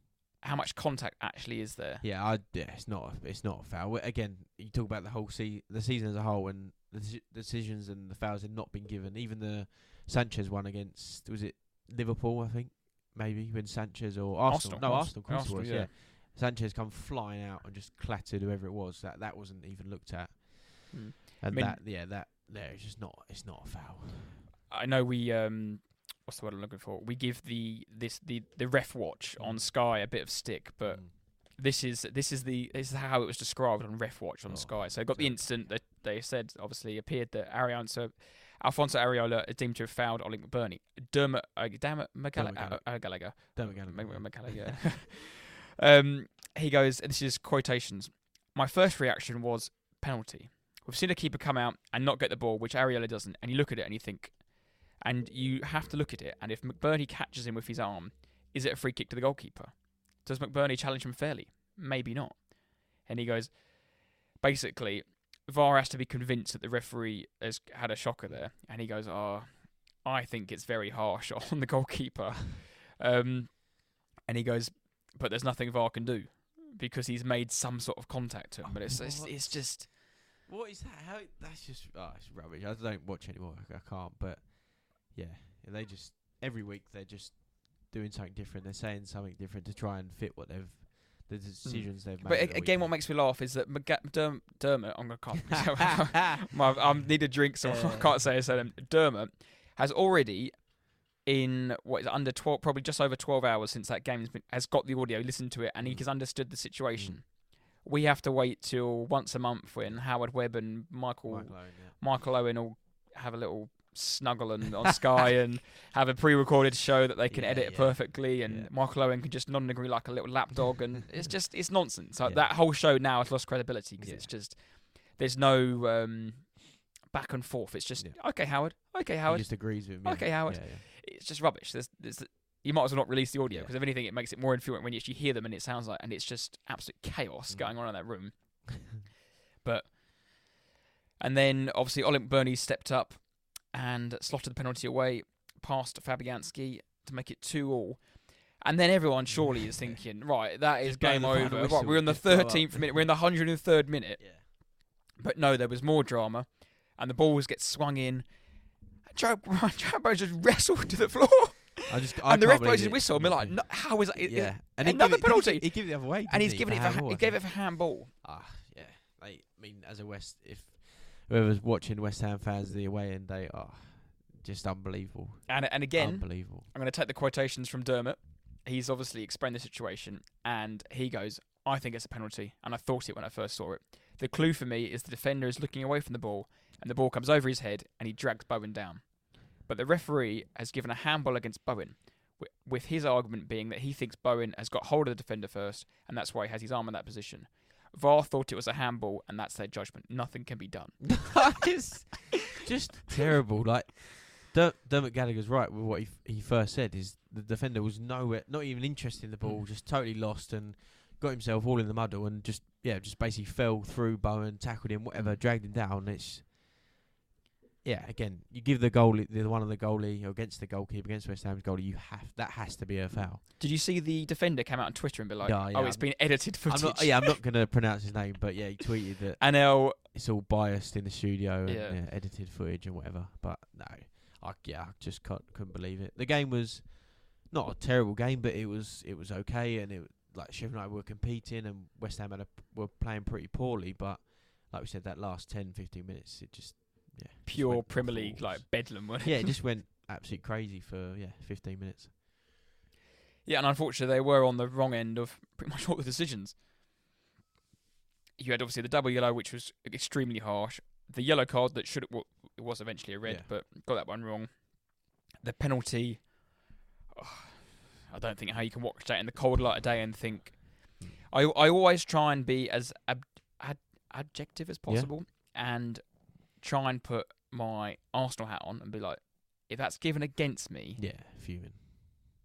how much contact actually is there? Yeah, I, yeah, it's not. A, it's not a foul. Again, you talk about the whole se- the season as a whole, and the deci- decisions and the fouls have not been given. Even the Sanchez one against was it Liverpool? I think maybe when Sanchez or Arsenal. Arsenal. No, Ars- Arsenal. Course Arsenal, was. yeah. Yeah. Sanchez come flying out and just clattered whoever it was. That that wasn't even looked at. Mm. And mean- that yeah that there it's just not it's not a foul. I know we um, what's the word I'm looking for? We give the this the the ref watch on Mm. Sky a bit of stick, but Mm. this is this is the this is how it was described on Ref Watch on Oh, Sky. So got the so- instant that they said obviously appeared that Arianza, Alfonso Areola is deemed to have fouled Oli McBurnie. Dermot uh, Dermot McGallagher. Dermot Uh, uh, Gallagher. Him. McGallagher. um, he goes, and this is quotations. My first reaction was penalty. We've seen a keeper come out and not get the ball, which Areola doesn't, and you look at it and you think, and you have to look at it. And if McBurnie catches him with his arm, is it a free kick to the goalkeeper? Does McBurney challenge him fairly? Maybe not. And he goes, basically, VAR has to be convinced that the referee has had a shocker there. And he goes, oh, I think it's very harsh on the goalkeeper. Um, and he goes, but there's nothing VAR can do because he's made some sort of contact to him. But it's it's, it's just What is that? How that's just oh, it's rubbish. I don't watch anymore. I, I can't. But yeah, they just every week they're just doing something different. They're saying something different to try and fit what they've the decisions they've made. Hmm. But again, what makes me laugh is that Derm- Dermot, I'm gonna can't. My, I need a drink, so I can't say his name. Dermot has already, in what is it, under twelve, probably just over twelve hours since that game has been, has got the audio, listened to it, and he Mm. has understood the situation. we have to wait till once a month when Howard Webb and Michael Michael Owen, yeah. Michael Owen will have a little snuggle and on Sky and have a pre-recorded show that they can Yeah, edit yeah. perfectly, and Yeah. Michael Owen can just nod and agree like a little lapdog, and it's just it's nonsense. Like. That whole show now has lost credibility because it's just there's no um, back and forth. It's just okay, Howard. Okay, He Howard. just agrees with me. Okay, Howard. It's just rubbish. There's, there's you might as well not release the audio because if anything, it makes it more influent when you actually hear them and it sounds like and it's just absolute chaos Mm. going on in that room. But and then obviously Oli McBurnie stepped up and slotted the penalty away past Fabianski to make it two all. And then everyone surely is thinking, right, that is game over. Right, we're in the just blow up. 13th minute. We're in the 103rd minute. Yeah. But no, there was more drama, and the balls get swung in. Joe, Joe Burrows just wrestled to the floor, I just, I and the ref blows his whistle. And we're like, no, how is that? it- yeah, and another it- penalty. He gave it the other way, and he's didn't given it for handball, he gave it for handball. Ah, yeah. Like, I mean, as a West, if whoever's watching West Ham fans the away end, they are just unbelievable. And and again, unbelievable. I'm going to take the quotations from Dermot. He's obviously explained the situation, and he goes, "I think it's a penalty, and I thought it when I first saw it. The clue for me is the defender is looking away from the ball, and the ball comes over his head, and he drags Bowen down. But the referee has given a handball against Bowen, with his argument being that he thinks Bowen has got hold of the defender first, and that's why he has his arm in that position. VAR thought it was a handball, and that's their judgment. Nothing can be done. it's just terrible. Like Der- Dermot Gallagher's right with what he, f- he first said is the defender was nowhere, not even interested in the ball, Mm. just totally lost and got himself all in the muddle and just yeah, just basically fell through Bowen, tackled him, whatever, dragged him down. It's yeah, again, you give the goalie the one of the goalie against the goalkeeper against West Ham's goalie, you have that has to be a foul. Did you see the defender come out on Twitter and be like, Yeah, yeah, "Oh, it's I'm- been edited I'm footage"? not, yeah, I'm not going to pronounce his name, but yeah, he tweeted that And now it's all biased in the studio and Yeah. yeah, edited footage and whatever. But no, I yeah, I just can't, couldn't believe it. The game was not a terrible game, but it was it was okay, and it like Sheffield United were competing, and West Ham had a, were playing pretty poorly. But like we said, that last 10, 15 minutes, it just yeah, pure Premier League like bedlam. wasn't yeah, it just went absolutely crazy for yeah, fifteen minutes. yeah, and unfortunately they were on the wrong end of pretty much all the decisions. You had obviously the double yellow, which was extremely harsh. The yellow card that should well, it was eventually a red, Yeah. but got that one wrong. The penalty. oh, I don't think how you can watch that in the cold light of day and think. Hmm. I I always try and be as ab- ad- adjective as Yeah. possible and try and put my Arsenal hat on and be like, if that's given against me, Yeah, fuming.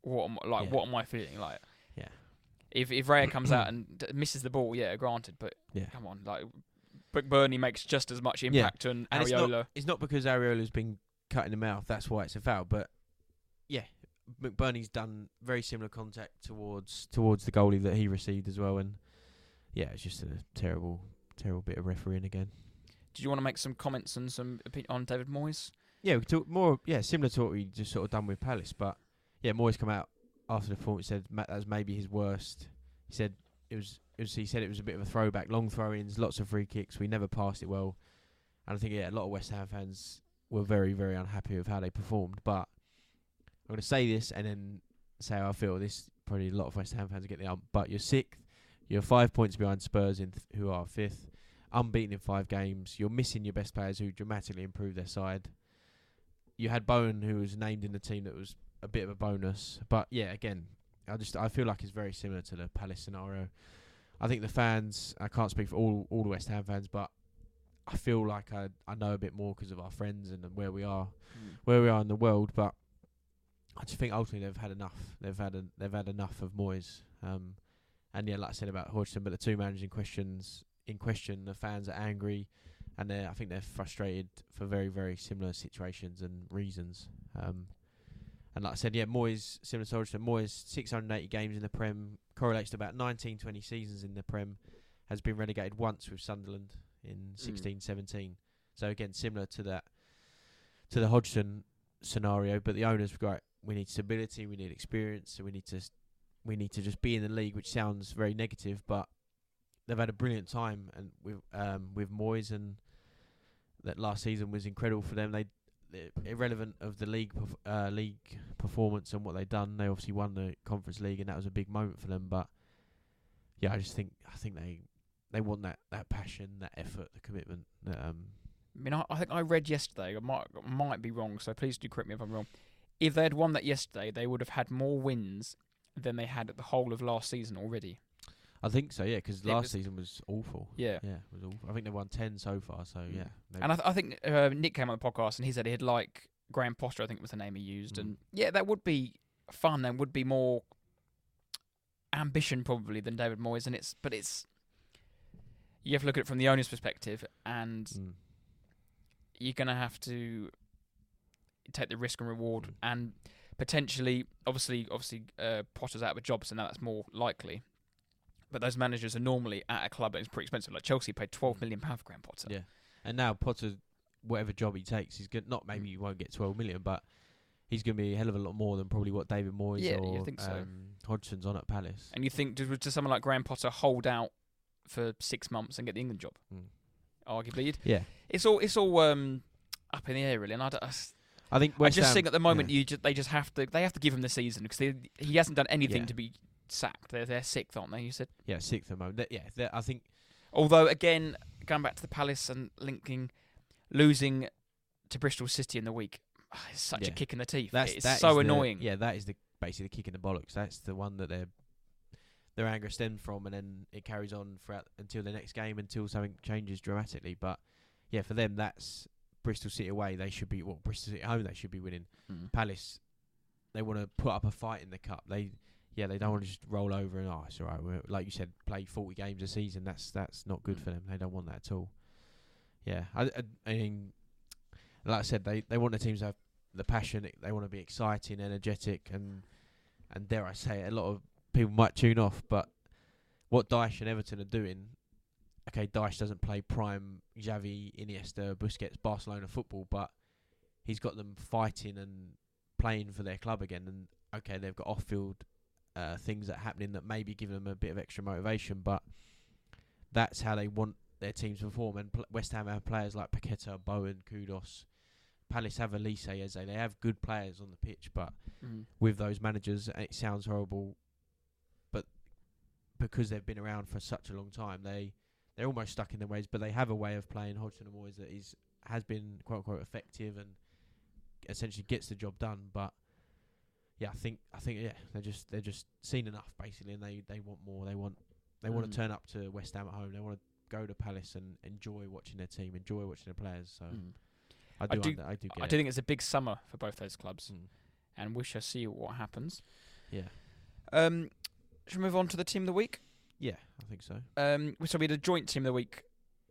what am, like Yeah. what am I feeling like? Yeah. If if Raya comes out and d- misses the ball, yeah, granted, but Yeah. come on, like Burnley makes just as much impact on And it's not, it's not because Areola's been cut in the mouth, that's why it's a foul. But yeah, McBurnie's done very similar contact towards towards the goalie that he received as well. And yeah, it's just a terrible, terrible bit of refereeing again. Did you want to make some comments and some on David Moyes? Yeah, we talk more. Yeah, similar to what we just sort of done with Palace. But yeah, Moyes come out after the performance said that was maybe his worst. He said it was. It was he said it was a bit of a throwback, long throw-ins, lots of free kicks. We never passed it well, and I think yeah, a lot of West Ham fans were very, very unhappy with how they performed. But I'm going to say this and then say how I feel. This probably a lot of West Ham fans get the ump, but you're sixth. You're five points behind Spurs in th- who are fifth, unbeaten in five games. You're missing your best players who dramatically improved their side. You had Bowen, who was named in the team, that was a bit of a bonus. But yeah, again, I just I feel like it's very similar to the Palace scenario. I think the fans. I can't speak for all all the West Ham fans, but I feel like I I know a bit more because of our friends and where we are where we are in the world. But I just think ultimately they've had enough. They've had a, they've had enough of Moyes. Um, and yeah, like I said about Hodgson, but the two managing questions in question, the fans are angry, and they're—I think they're frustrated for very very similar situations and reasons. Um, and like I said, yeah, Moyes similar to Hodgson, Moyes 680 games in the Prem correlates to about 19 20 seasons in the Prem. Has been relegated once with Sunderland in 16 17. So again, similar to that to the Hodgson scenario, but the owners were right. We need stability, we need experience, so we need to we need to just be in the league, which sounds very negative, but they've had a brilliant time and with um with Moyes and that last season was incredible for them. They irrelevant of the league perf- uh, league performance and what they've done. They obviously won the Conference League and that was a big moment for them. But yeah, I just think I think they they want that, that passion, that effort, the commitment. That, um, I mean, I, I think I read yesterday. I might might be wrong, so please do correct me if I'm wrong. If they had won that yesterday, they would have had more wins than they had at the whole of last season already. I think so, yeah, because last was- season was awful. Yeah. Yeah, it was awful. I think they won ten so far. So Mm. yeah, they- And I, th- I think uh, Nick came on the podcast and he said he'd like Graham Potter. I think was the name he used. Mm. And yeah, that would be fun and would be more ambition probably than David Moyes. And it's but it's you have to look at it from the owner's perspective, and Mm. you're gonna have to take the risk and reward Mm. and potentially obviously obviously uh, Potter's out of a job so now that's more likely but those managers are normally at a club that is pretty expensive like Chelsea paid 12 million pound for Graham Potter Yeah. And now Potter, whatever job he takes, he's good. Not Mm. maybe he won't get twelve million, but he's going to be a hell of a lot more than probably what David Moyes Yeah, or you think so. um, Hodgson's on at Palace. and you think does, does someone like Graham Potter hold out for six months and get the England job Mm. arguably you'd- Yeah, it's all it's all um, up in the air really and I, don't- I I think I West just Ham- think at the moment yeah. you just, they just have to they have to give him the season because he hasn't done anything Yeah. to be sacked they're, they're sixth aren't they you said yeah sixth at the moment. They- yeah, they're, I think Although again, going back to the Palace and linking losing to Bristol City in the week, ah, it's such a kick in the teeth. that's it's that so the- annoying. yeah, that is the basically the kick in the bollocks. That's the one that their their anger stems from, and then it carries on throughout until the next game until something changes dramatically. But yeah, for them, that's Bristol City away. They should be well, Bristol City at home. They should be winning. Mm. Palace, they want to put up a fight in the cup. They, yeah, they don't want to just roll over and oh, it's all right. We're, like you said, play forty games a season. That's that's not good Mm. for them. They don't want that at all. Yeah, I, I, I mean, like I said, they they want the teams to have the passion. They want to be exciting, energetic, and and dare I say it, a lot of people might tune off. But what Dyche and Everton are doing, okay, Dyche doesn't play prime Xavi, Iniesta, Busquets, Barcelona football, but he's got them fighting and playing for their club again. And okay, they've got off-field uh, things that are happening that maybe give them a bit of extra motivation, but that's how they want their teams to perform. And pl- West Ham have players like Paqueta, Bowen, Kudus. Palace have Olise Eze. They have good players on the pitch, but Mm. with those managers, it sounds horrible, but because they've been around for such a long time, they they're almost stuck in their ways. But they have a way of playing Hodgson and Moyes that is has been quote unquote effective and essentially gets the job done. But yeah, I think I think yeah, they're just they're just seen enough basically, and they they want more. They want they want Mm. to turn up to West Ham at home. They want to go to Palace and enjoy watching their team, enjoy watching their players. So Mm. I I do do- under- I do get I do think it's a big summer for both those clubs, Mm. and we shall see what happens. Yeah, Um, should we move on to the team of the week? yeah, I think so. Um, so we had a joint team of the week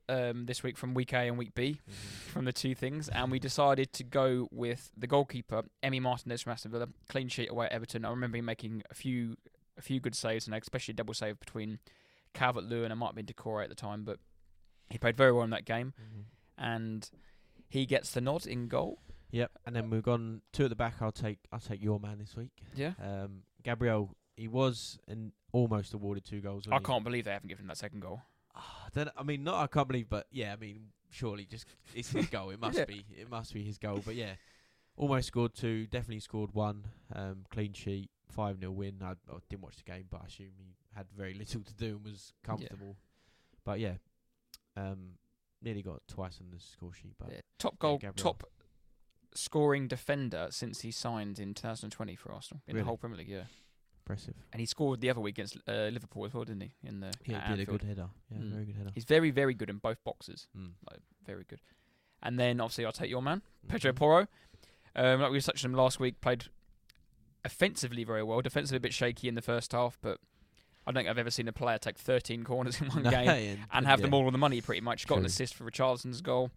um, this week from week A and week B Mhm. from the two things, and we decided to go with the goalkeeper Emi Martinez from Aston Villa, clean sheet away at Everton. I remember him making a few a few good saves, and especially a double save between Calvert Lewin and it might have been Doucouré at the time, but he played very well in that game, Mhm. and he gets the nod in goal. Yep, and then we've gone two at the back. I'll take I'll take your man this week. Yeah, Um, Gabriel, he was and almost awarded two goals. I he? can't believe they haven't given him that second goal. Then I mean, not I can't believe, but yeah, I mean, surely just it's his goal. It must Yeah. be. It must be his goal. But yeah, almost scored two. Definitely scored one. Um, clean sheet, five 0 win. I, I didn't watch the game, but I assume he had very little to do and was comfortable. But yeah, um, nearly got twice on the score sheet. But Yeah. Top goal, Gabriel. top scoring defender since he signed in 2020 for Arsenal in Really? the whole Premier League. Yeah. Impressive. And he scored the other week against uh, Liverpool as well, didn't he? In the Yeah, at did a good header. Yeah, Mm. very good header. He's very, very good in both boxes. Mm. Like very good. And then obviously I'll take your man, Pedro Mhm. Porro. Um, like we touched on him last week, played offensively very well. Defensively a bit shaky in the first half, but I don't think I've ever seen a player take 13 corners in one No, game and, and have them all on the money pretty much. Got an assist for Richarlison's goal.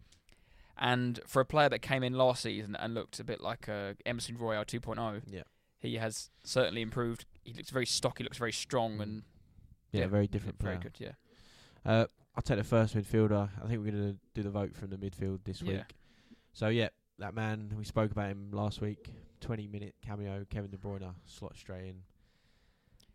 And for a player that came in last season and looked a bit like uh, Emerson Royal 2.0, Yeah, he has certainly improved. He looks very stocky, looks very strong, Mm. and yeah, Yeah, very different very good. Yeah, Uh, I'll take the first midfielder. I think we're going to do the vote from the midfield this Yeah. week. So yeah, that man we spoke about him last week. Twenty minute cameo, Kevin De Bruyne slot straight in.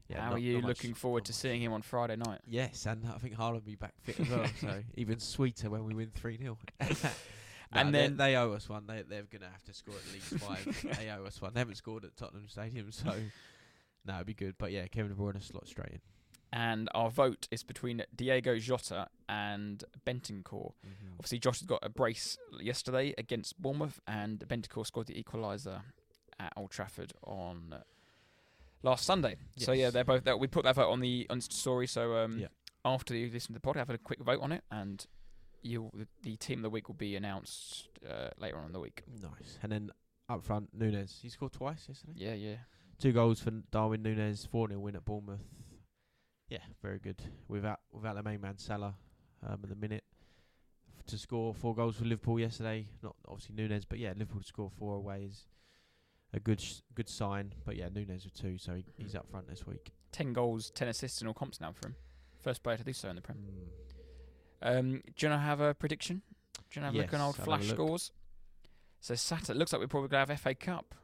Yeah, How not- are you not much- looking forward to much. seeing him on Friday night? Yes, and I think Haaland will be back fit as well. so even sweeter when we win three 0 And then- they owe us one. They they're going to have to score at least five. they owe us one. They haven't scored at Tottenham Stadium, so no, it'd be good. But yeah, Kevin De Bruyne slot straight in. and our vote is between Diego Jota and Bentancur. Mhm. Obviously, Jota has got a brace yesterday against Bournemouth, and Bentancur scored the equaliser at Old Trafford on last Sunday. So yeah, they're both. That we put that vote on the on story. So um, Yeah. after you listen to the pod, have a quick vote on it, and you the, the team of the week will be announced uh, later on in the week. Nice. And then up front, Núñez. He scored twice yesterday. Yeah, yeah. Two goals for Darwin Núñez. Four 0 win at Bournemouth. Yeah, very good. Without without the main man Salah um, at the minute F- to score four goals for Liverpool yesterday. Not obviously Núñez, but yeah, Liverpool to score four away is a good sh- good sign. But yeah, Núñez with two, so he, he's up front this week. Ten goals, ten assists, in all comps now for him. First player to do so in the Prem. Mm. Um, do you want to have a prediction? Do you want to have a look on Yes, old I'll have a flash look. scores? So Saturday looks like we're probably going to have FA Cup.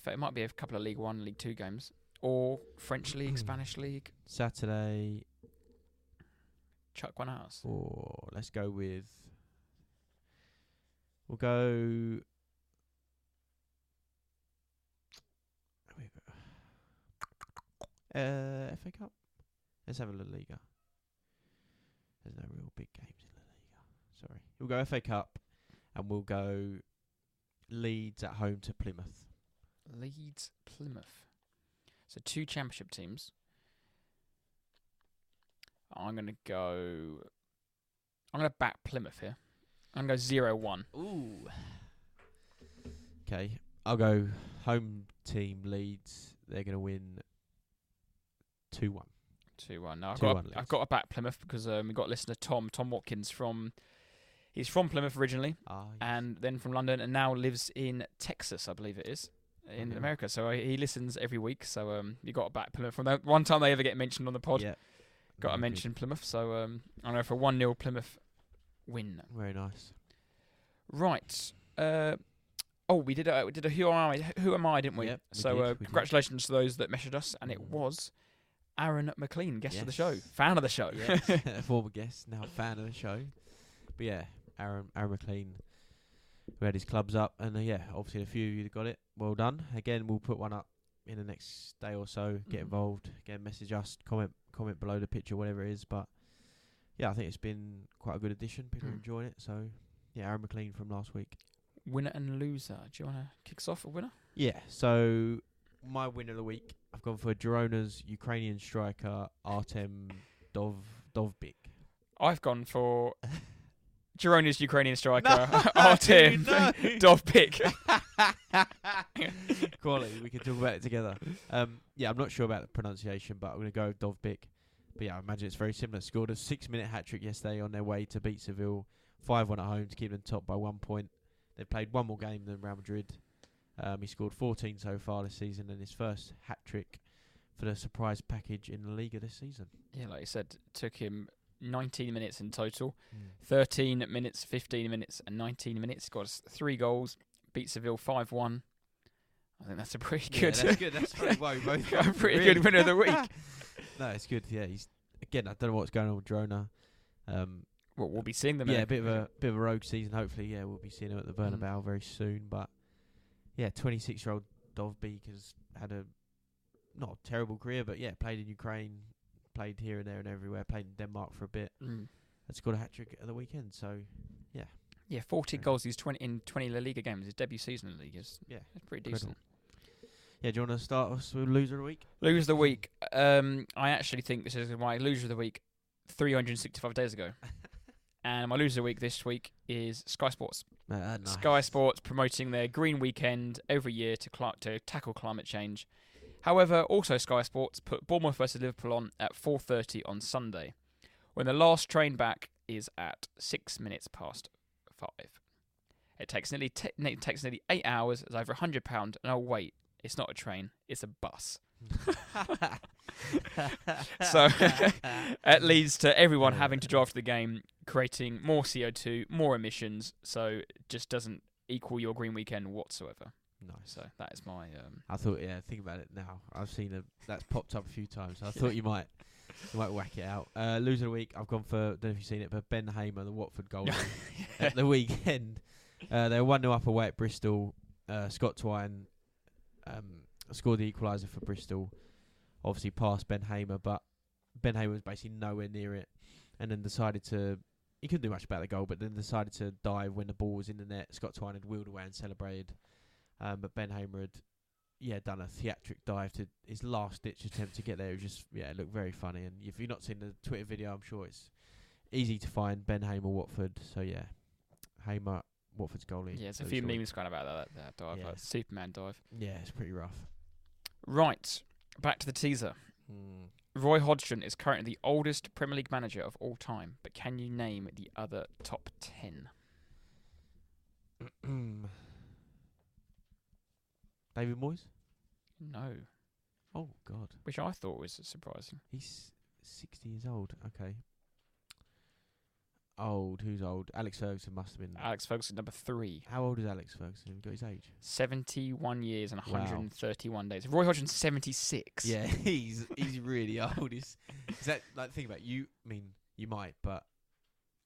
FA it might be a couple of League One, League Two games, or French League, Spanish League. Saturday, Chuck one out. or let's go with. We'll go. Uh, FA Cup. Let's have a La Liga. There's no real big games in La Liga. Sorry. We'll go FA Cup, and we'll go Leeds at home to Plymouth. Leeds, Plymouth. So two Championship teams. I'm going to go. I'm going to back Plymouth here. I'm going to go zero one. Ooh. Okay, I'll go home team Leeds. They're going to win two one. Two one. No, I've 2-1 got. Leeds. I've got to back Plymouth because um, we got listener Tom Tom Watkins from. He's from Plymouth originally, Ah, yes. and then from London, and now lives in Texas, I believe it is, in Okay. America. So uh, he listens every week. So um, you got to back Plymouth from that one time they ever get mentioned on the pod. Yeah. got to mention Plymouth. So um, I know for one 0 Plymouth win. Very nice. Right. Uh, oh, we did a we did a who am I? Who am I? Didn't we? Yep, we so did, uh, we did. congratulations to those that messaged us, and it Mm. was Aaron McLean, guest of the show, fan of the show. Yes, former guest, now fan of the show. But yeah, Aaron Aaron McLean, who had his clubs up, and uh, yeah, obviously a few of you that got it. Well done. Again, we'll put one up in the next day or so. Get Mhm. involved. Again, message us, comment comment below the picture, whatever it is. But yeah, I think it's been quite a good addition. People are Mm. enjoying it. So yeah, Aaron McLean from last week. Winner and loser. Do you want to kick us off a winner? Yeah. So my winner of the week, I've gone for Girona's Ukrainian striker Artem Dov Dovbik. I've gone for Girona's Ukrainian striker No, Artem no. Dovpik. Quality. We can talk about it together. Um, yeah, I'm not sure about the pronunciation, but I'm going to go with Dovbik. But yeah, I imagine it's very similar. Scored a six-minute hat trick yesterday on their way to beat Seville, five-one at home to keep them top by one point. They've played one more game than Real Madrid. Um, he scored 14 so far this season, and his first hat trick for the surprise package in the Liga this season. yeah, like you said, took him 19 minutes in total. 13 minutes, 15 minutes, and 19 minutes. Got three goals. Beat Seville 5 1. I think that's a pretty Yeah, good. that's good. That's probably why we both a pretty really. good winner of the week. no, it's good. Yeah, he's again. I don't know what's going on with Drona. Um, well, we'll be seeing them. yeah, a bit of a bit of a rogue season. Hopefully, yeah, we'll be seeing him at the Mm. Bernabeu very soon. But yeah, 26 year old Dovbik has had a not a terrible career, but yeah, played in Ukraine, played here and there and everywhere. Played in Denmark for a bit. Mm. And scored a hat trick at the weekend. So Yeah, 40 Very goals. He's 20 in 20 La Liga games. His debut season in the league is yeah, pretty Incredible. decent. yeah. Do you want to start us with loser of the week? Loser of the week. Um, I actually think this is my loser of the week 365 days ago. and my loser of the week this week is Sky Sports. Uh, nice. Sky Sports promoting their Green Weekend every year to cli- to tackle climate change. However, also Sky Sports put Bournemouth versus Liverpool on at 4:30 on Sunday, when the last train back is at six minutes past five. It takes nearly te- it takes nearly eight hours. It's over a hundred pound. And oh wait, it's not a train. It's a bus. So it leads to everyone having to drive to the game, creating more CO2, more emissions. So it just doesn't equal your green weekend whatsoever. nice. So that is my um, I thought, yeah, think about it now. I've seen a that's popped up a few times. I thought you might, you might whack it out. Uh, loser of the week. I've gone for. Don't know if you've seen it, but Ben Hamer, the Watford goalkeeper, at the weekend. Uh, they were one 0 up away at Bristol. Uh, Scott Twine um, scored the equaliser for Bristol obviously past Ben Hamer, but Ben Hamer was basically nowhere near it, and then decided to. He couldn't do much about the goal, but then decided to dive when the ball was in the net. Scott Twine had wheeled away and celebrated, um, but Ben Hamer had, yeah, done a theatric dive to his last ditch attempt to get there. It was just, yeah, it looked very funny. And if you've not seen the Twitter video, I'm sure it's easy to find. Ben Hamer, Watford. So yeah, Hamer, Watford's goalie. Yeah, there's a So few sort of- memes going about that, that dive, Yeah. like Superman dive. Yeah, it's pretty rough. Right, back to the teaser. Hmm. Roy Hodgson is currently the oldest Premier League manager of all time, but can you name the other top 10? David Moyes. No, Oh God, which I thought was surprising. he's sixty years old. Okay. Old. Who's old? Alex Ferguson must have been. Alex Ferguson, number three. How old is Alex Ferguson? Have you got his age? 71 years and Wow. 131 days. Roy Hodgson, 76. Yeah, he's he's really old. Is is that like think about it, you? I mean, you might, but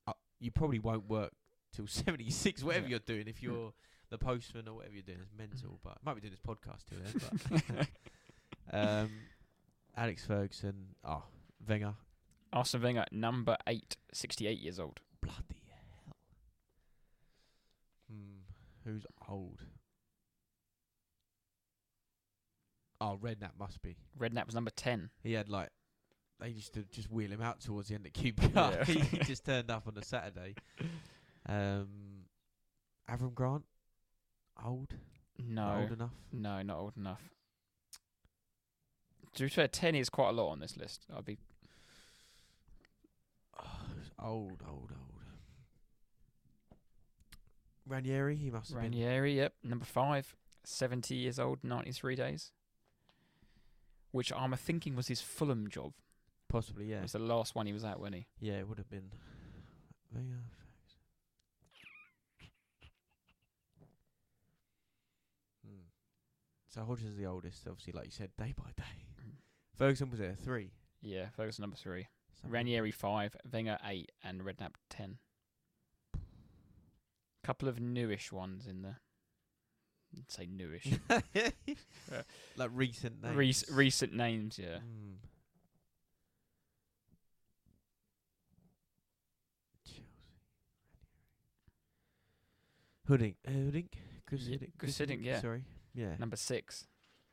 uh, you probably won't work till seventy six. Whatever Yeah. you're doing, if you're the postman or whatever you're doing, it's mental. But might be doing this podcast too. Then, but um, Alex Ferguson. Oh, Wenger. Arsene Wenger, number eight, 68 years old. Bloody hell. Hmm. Who's old? Oh, Redknapp must be. Redknapp was number 10. He had like they used to just wheel him out towards the end of QPR. Yeah. he just turned up on a Saturday. Um, Avram Grant, old, No, old enough. no, not old enough. To be fair, 10 is quite a lot on this list. I'd be Oh, old, old, old. Ranieri, he must have been. Ranieri, yep, number five, 70 years old, 93 days. Which I'm thinking was his Fulham job. Possibly, It yeah. was the last one he was at, wasn't he? Yeah, it would have been. Hmm. So Hodgson's the oldest, obviously, like you said, day by day. Mm. Ferguson was there three. Yeah, Ferguson number three. Something. Ranieri five, Wenger eight, and Redknapp ten. Couple of newish ones in there. I'd say newish. like recent names. Rec- recent names, yeah. Hmm. Chelsea. Hoodink. Uh, Hoodink. Chris Ye- Hoodink. Chris yeah. Sorry. Yeah. Number six.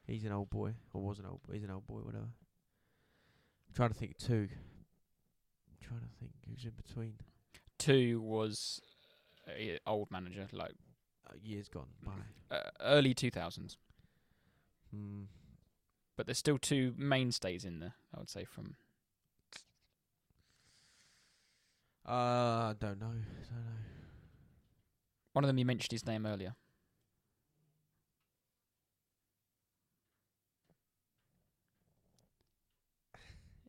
He's an old boy, or was an old boy. He's an old boy, whatever. I'm trying to think two. I'm trying to think who's in between. Two was uh, old manager, like Uh, years gone by. uh, early two thousands. Hmm. But there's still two mainstays in there. I would say from Uh, I don't know. I don't know. one of them. You mentioned his name earlier.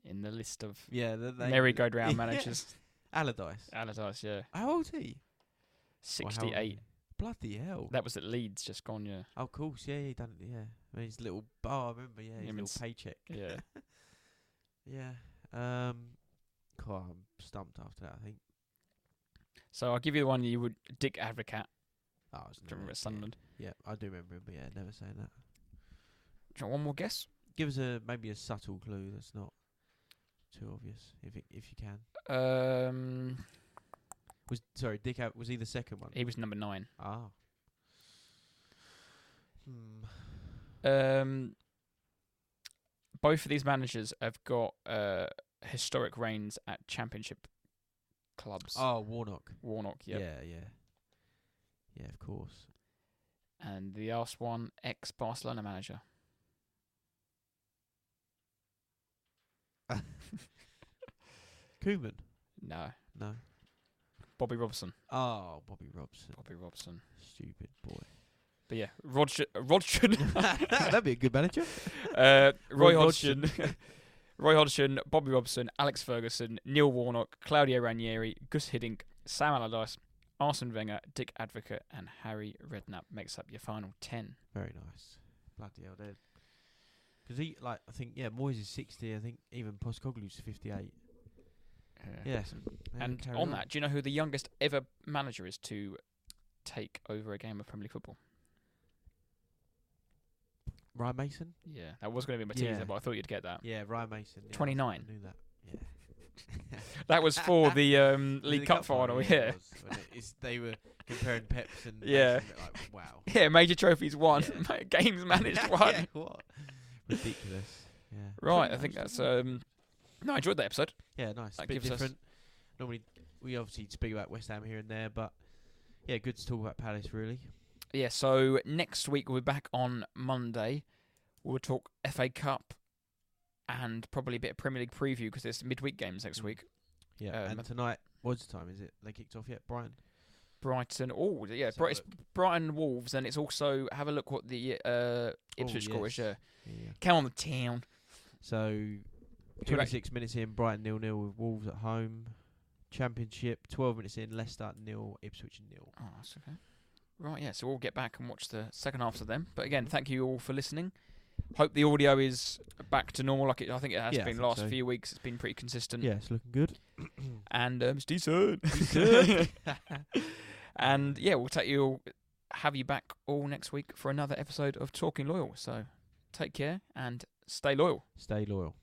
In the list of Yeah, the, they, merry-go-round Yeah. managers, Allardyce. Allardyce, yeah, How old is he? Or how old is sixty-eight. Bloody hell. That was at Leeds, just gone, yeah. Oh, of course. Yeah, he done it. Yeah. I mean, his little bar. I remember. Yeah, his mean, little paycheck. Yeah. Yeah. Um. God, I'm stumped after that. I think. so I'll give you the one you would Dick Advocaat. Oh, I was Do you remember at Sunderland? Yeah, yeah, I do remember him. But yeah, never saying that. Do you want one more guess? Give us a maybe a subtle clue that's not too obvious, if it, if you can. Um, Was sorry, Dick? Out, was he the second one? he was number nine. Ah. Hmm. Um, both of these managers have got uh, historic reigns at championship clubs. Oh, Warnock. Warnock, yep. Yeah, yeah. Yeah, of course. And the last one, ex Barcelona manager. Koeman. No, No. Bobby Robson. Oh, Bobby Robson. Bobby Robson. Stupid boy. But yeah, Roger, Roger, That'd be a good manager. uh, Roy Rod Hodgson, Roy Hodgson, Bobby Robson, Alex Ferguson, Neil Warnock, Claudio Ranieri, Gus Hiddink, Sam Allardyce, Arsene Wenger, Dick Advocaat, and Harry Redknapp makes up your final ten. Very nice. Bloody hell, dude. Because he, like, I think, yeah, Moyes is 60. I think even Postecoglou's 58. Yeah. They And carry on that, do you know who the youngest ever manager is to take over a game of Premier League football? Ryan Mason. Yeah, that was going to be my Yeah. teaser, but I thought you'd get that. Yeah, Ryan Mason. yeah, I 29. knew that. Yeah. That was for the um, The League Cup, final. it Yeah, was, it- they were comparing Peps and Yeah. Mason, like, wow. yeah. Major trophies won, Yeah. games managed one. what? Ridiculous. Yeah. Right, I think that's. Um, no, I enjoyed that episode. Yeah, nice. That bit gives us- different. Normally, we obviously speak about West Ham here and there, but yeah, good to talk about Palace. Really. Yeah, so next week we'll be back on Monday. We'll talk FA Cup and probably a bit of Premier League preview because there's midweek games next Mm. week. Yeah. Um, and tonight, what's the time? Is it? They kicked off yet, Brian? Brighton. Oh, yeah, Let's have Bri- a it's Brighton Wolves, and it's also have a look what the uh, Ipswich score is. Yeah. Yeah. come on the town. So, 26 minutes in, Brighton nil nil with Wolves at home. Championship, 12 minutes in, Leicester nil, Ipswich nil. Oh, that's okay. Right, yeah. So we'll get back and watch the second half of them. But again, thank you all for listening. Hope the audio is back to normal, like it, I think it has Yeah, been last so. few weeks. It's been pretty consistent. Yeah, it's looking good. and um, it's decent. Decent. And yeah, we'll take you, have you back all next week for another episode of Talking Loyal. So take care and stay loyal. Stay loyal.